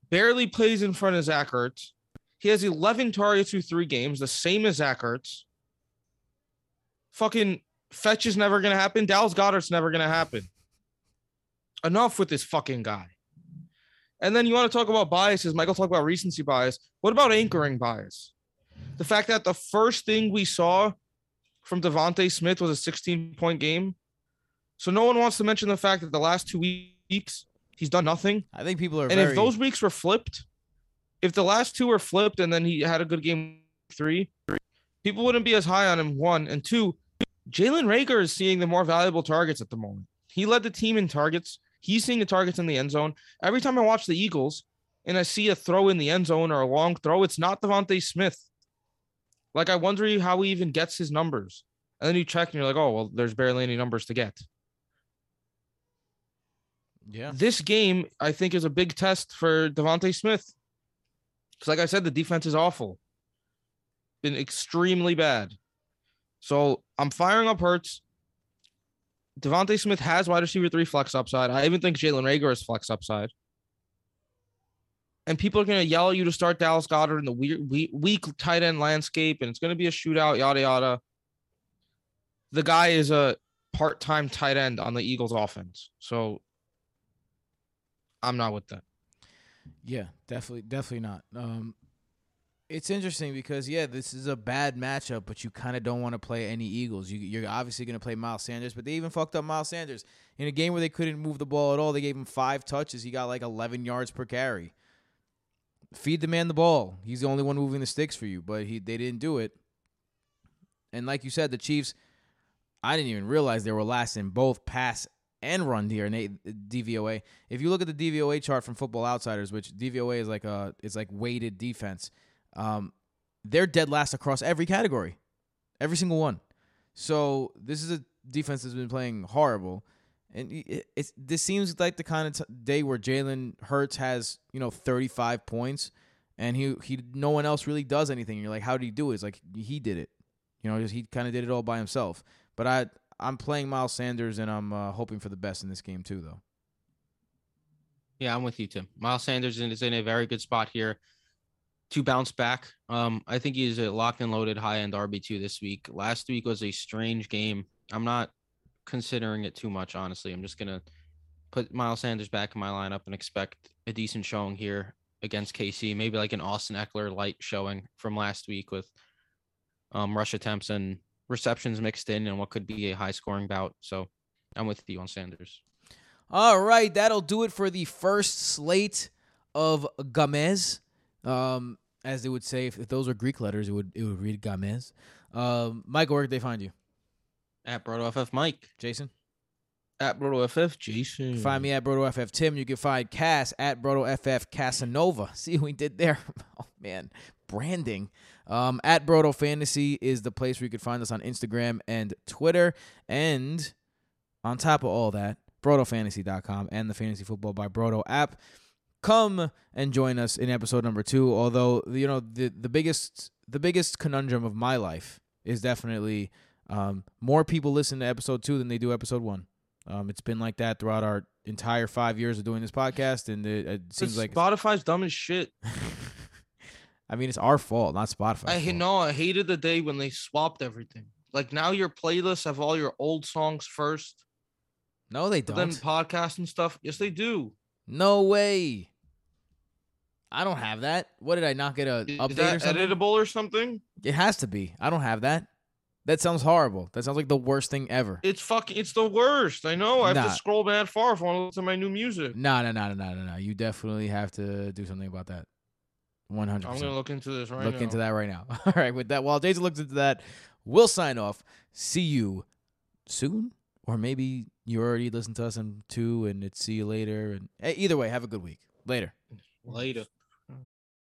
Speaker 3: barely plays in front of Zach Ertz. He has 11 targets through three games, the same as Zach Ertz. Fucking fetch is never gonna happen. Dallas Goedert's never gonna happen. Enough with this fucking guy. And then you want to talk about biases. Michael talked about recency bias. What about anchoring bias? The fact that the first thing we saw from DeVonta Smith was a 16 point game. So no one wants to mention the fact that the last two weeks he's done nothing.
Speaker 2: I think people are
Speaker 3: And
Speaker 2: very.
Speaker 3: if those weeks were flipped, if the last two were flipped and then he had a good game three, people wouldn't be as high on him. One and two, Jalen Reagor is seeing the more valuable targets at the moment. He led the team in targets. He's seeing the targets in the end zone. Every time I watch the Eagles and I see a throw in the end zone or a long throw, it's not DeVonta Smith. Like I wonder how he even gets his numbers. And then you check and you're like, oh well, there's barely any numbers to get.
Speaker 2: yeah.
Speaker 3: This game, I think, is a big test for DeVonta Smith. Because, like I said, the defense is awful, been extremely bad. So I'm firing up Hurts. DeVonta Smith has wide receiver three flex upside. I even think Jalen Reagor is flex upside. And people are going to yell at you to start Dallas Goedert in the weird, weak, weak tight end landscape, and it's going to be a shootout, yada yada. The guy is a part-time tight end on the Eagles offense. So I'm not with that.
Speaker 2: Yeah, definitely, definitely not. Um, it's interesting because yeah, this is a bad matchup, but you kind of don't want to play any Eagles. You, you're obviously going to play Miles Sanders, but they even fucked up Miles Sanders in a game where they couldn't move the ball at all. They gave him five touches. He got like 11 yards per carry. Feed the man the ball. He's the only one moving the sticks for you, but he they didn't do it. And like you said, the Chiefs. I didn't even realize they were last in both pass and run here in DVOA. If you look at the DVOA chart from Football Outsiders, which DVOA is like a it's like weighted defense, um, they're dead last across every category, every single one. So this is a defense that's been playing horrible, and it, it's this seems like the kind of t- day where Jalen Hurts has you know 35 points, and he he no one else really does anything. you're like, how did he do it? It's like he did it, you know, he kind of did it all by himself. But I I'm playing Miles Sanders, and I'm uh, hoping for the best in this game too, though.
Speaker 4: Yeah, I'm with you, Tim. Miles Sanders is in a very good spot here to bounce back. Um, I think he's a locked and loaded high end RB2 this week. Last week was a strange game. I'm not considering it too much, honestly. I'm just going to put Miles Sanders back in my lineup and expect a decent showing here against KC. Maybe like an Austin Ekeler light showing from last week with um, rush attempts and receptions mixed in and what could be a high scoring bout. So I'm with you on Sanders.
Speaker 2: All right, that'll do it for the first slate of Gamez. Um, as they would say, if, if those were Greek letters, it would it would read Gamez. Um, Michael, where did they find you?
Speaker 4: At BrotoFF Mike.
Speaker 2: Jason?
Speaker 3: At BrotoFF Jason.
Speaker 2: Find me at BrotoFF Tim. You can find Cass at BrotoFF Casanova. See what we did there? Oh, man. Branding. Um, at Broto Fantasy is the place where you can find us on Instagram and Twitter. And on top of all that, BrotoFantasy.com and the Fantasy Football by Broto app come and join us in episode number two. Although you know the the biggest the biggest conundrum of my life is definitely um, more people listen to episode two than they do episode one. Um, it's been like that throughout our entire five years of doing this podcast, and it, it seems like
Speaker 3: Spotify's dumb as shit.
Speaker 2: I mean, it's our fault, not Spotify.
Speaker 3: I know. I hated the day when they swapped everything. Like now, your playlists have all your old songs first.
Speaker 2: No, they don't.
Speaker 3: Then podcast and stuff. Yes, they do.
Speaker 2: No way. I don't have that. What did I not get a
Speaker 3: Is
Speaker 2: update
Speaker 3: that
Speaker 2: or something?
Speaker 3: editable or something?
Speaker 2: It has to be. I don't have that. That sounds horrible. That sounds like the worst thing ever.
Speaker 3: It's fucking. It's the worst. I know. I have
Speaker 2: Nah.
Speaker 3: to scroll that far if I want to listen to my new music.
Speaker 2: No, no, no, no, no, no, no. You definitely have to do something about that. One hundred
Speaker 3: I'm
Speaker 2: percent.
Speaker 3: gonna look into this right now.
Speaker 2: Look
Speaker 3: now.
Speaker 2: into that right now. All right. With that, while Jason looks into that, we'll sign off. See you soon, or maybe you already listened to us in two, and it's see you later. And eh, either way, have a good week. Later.
Speaker 4: Later.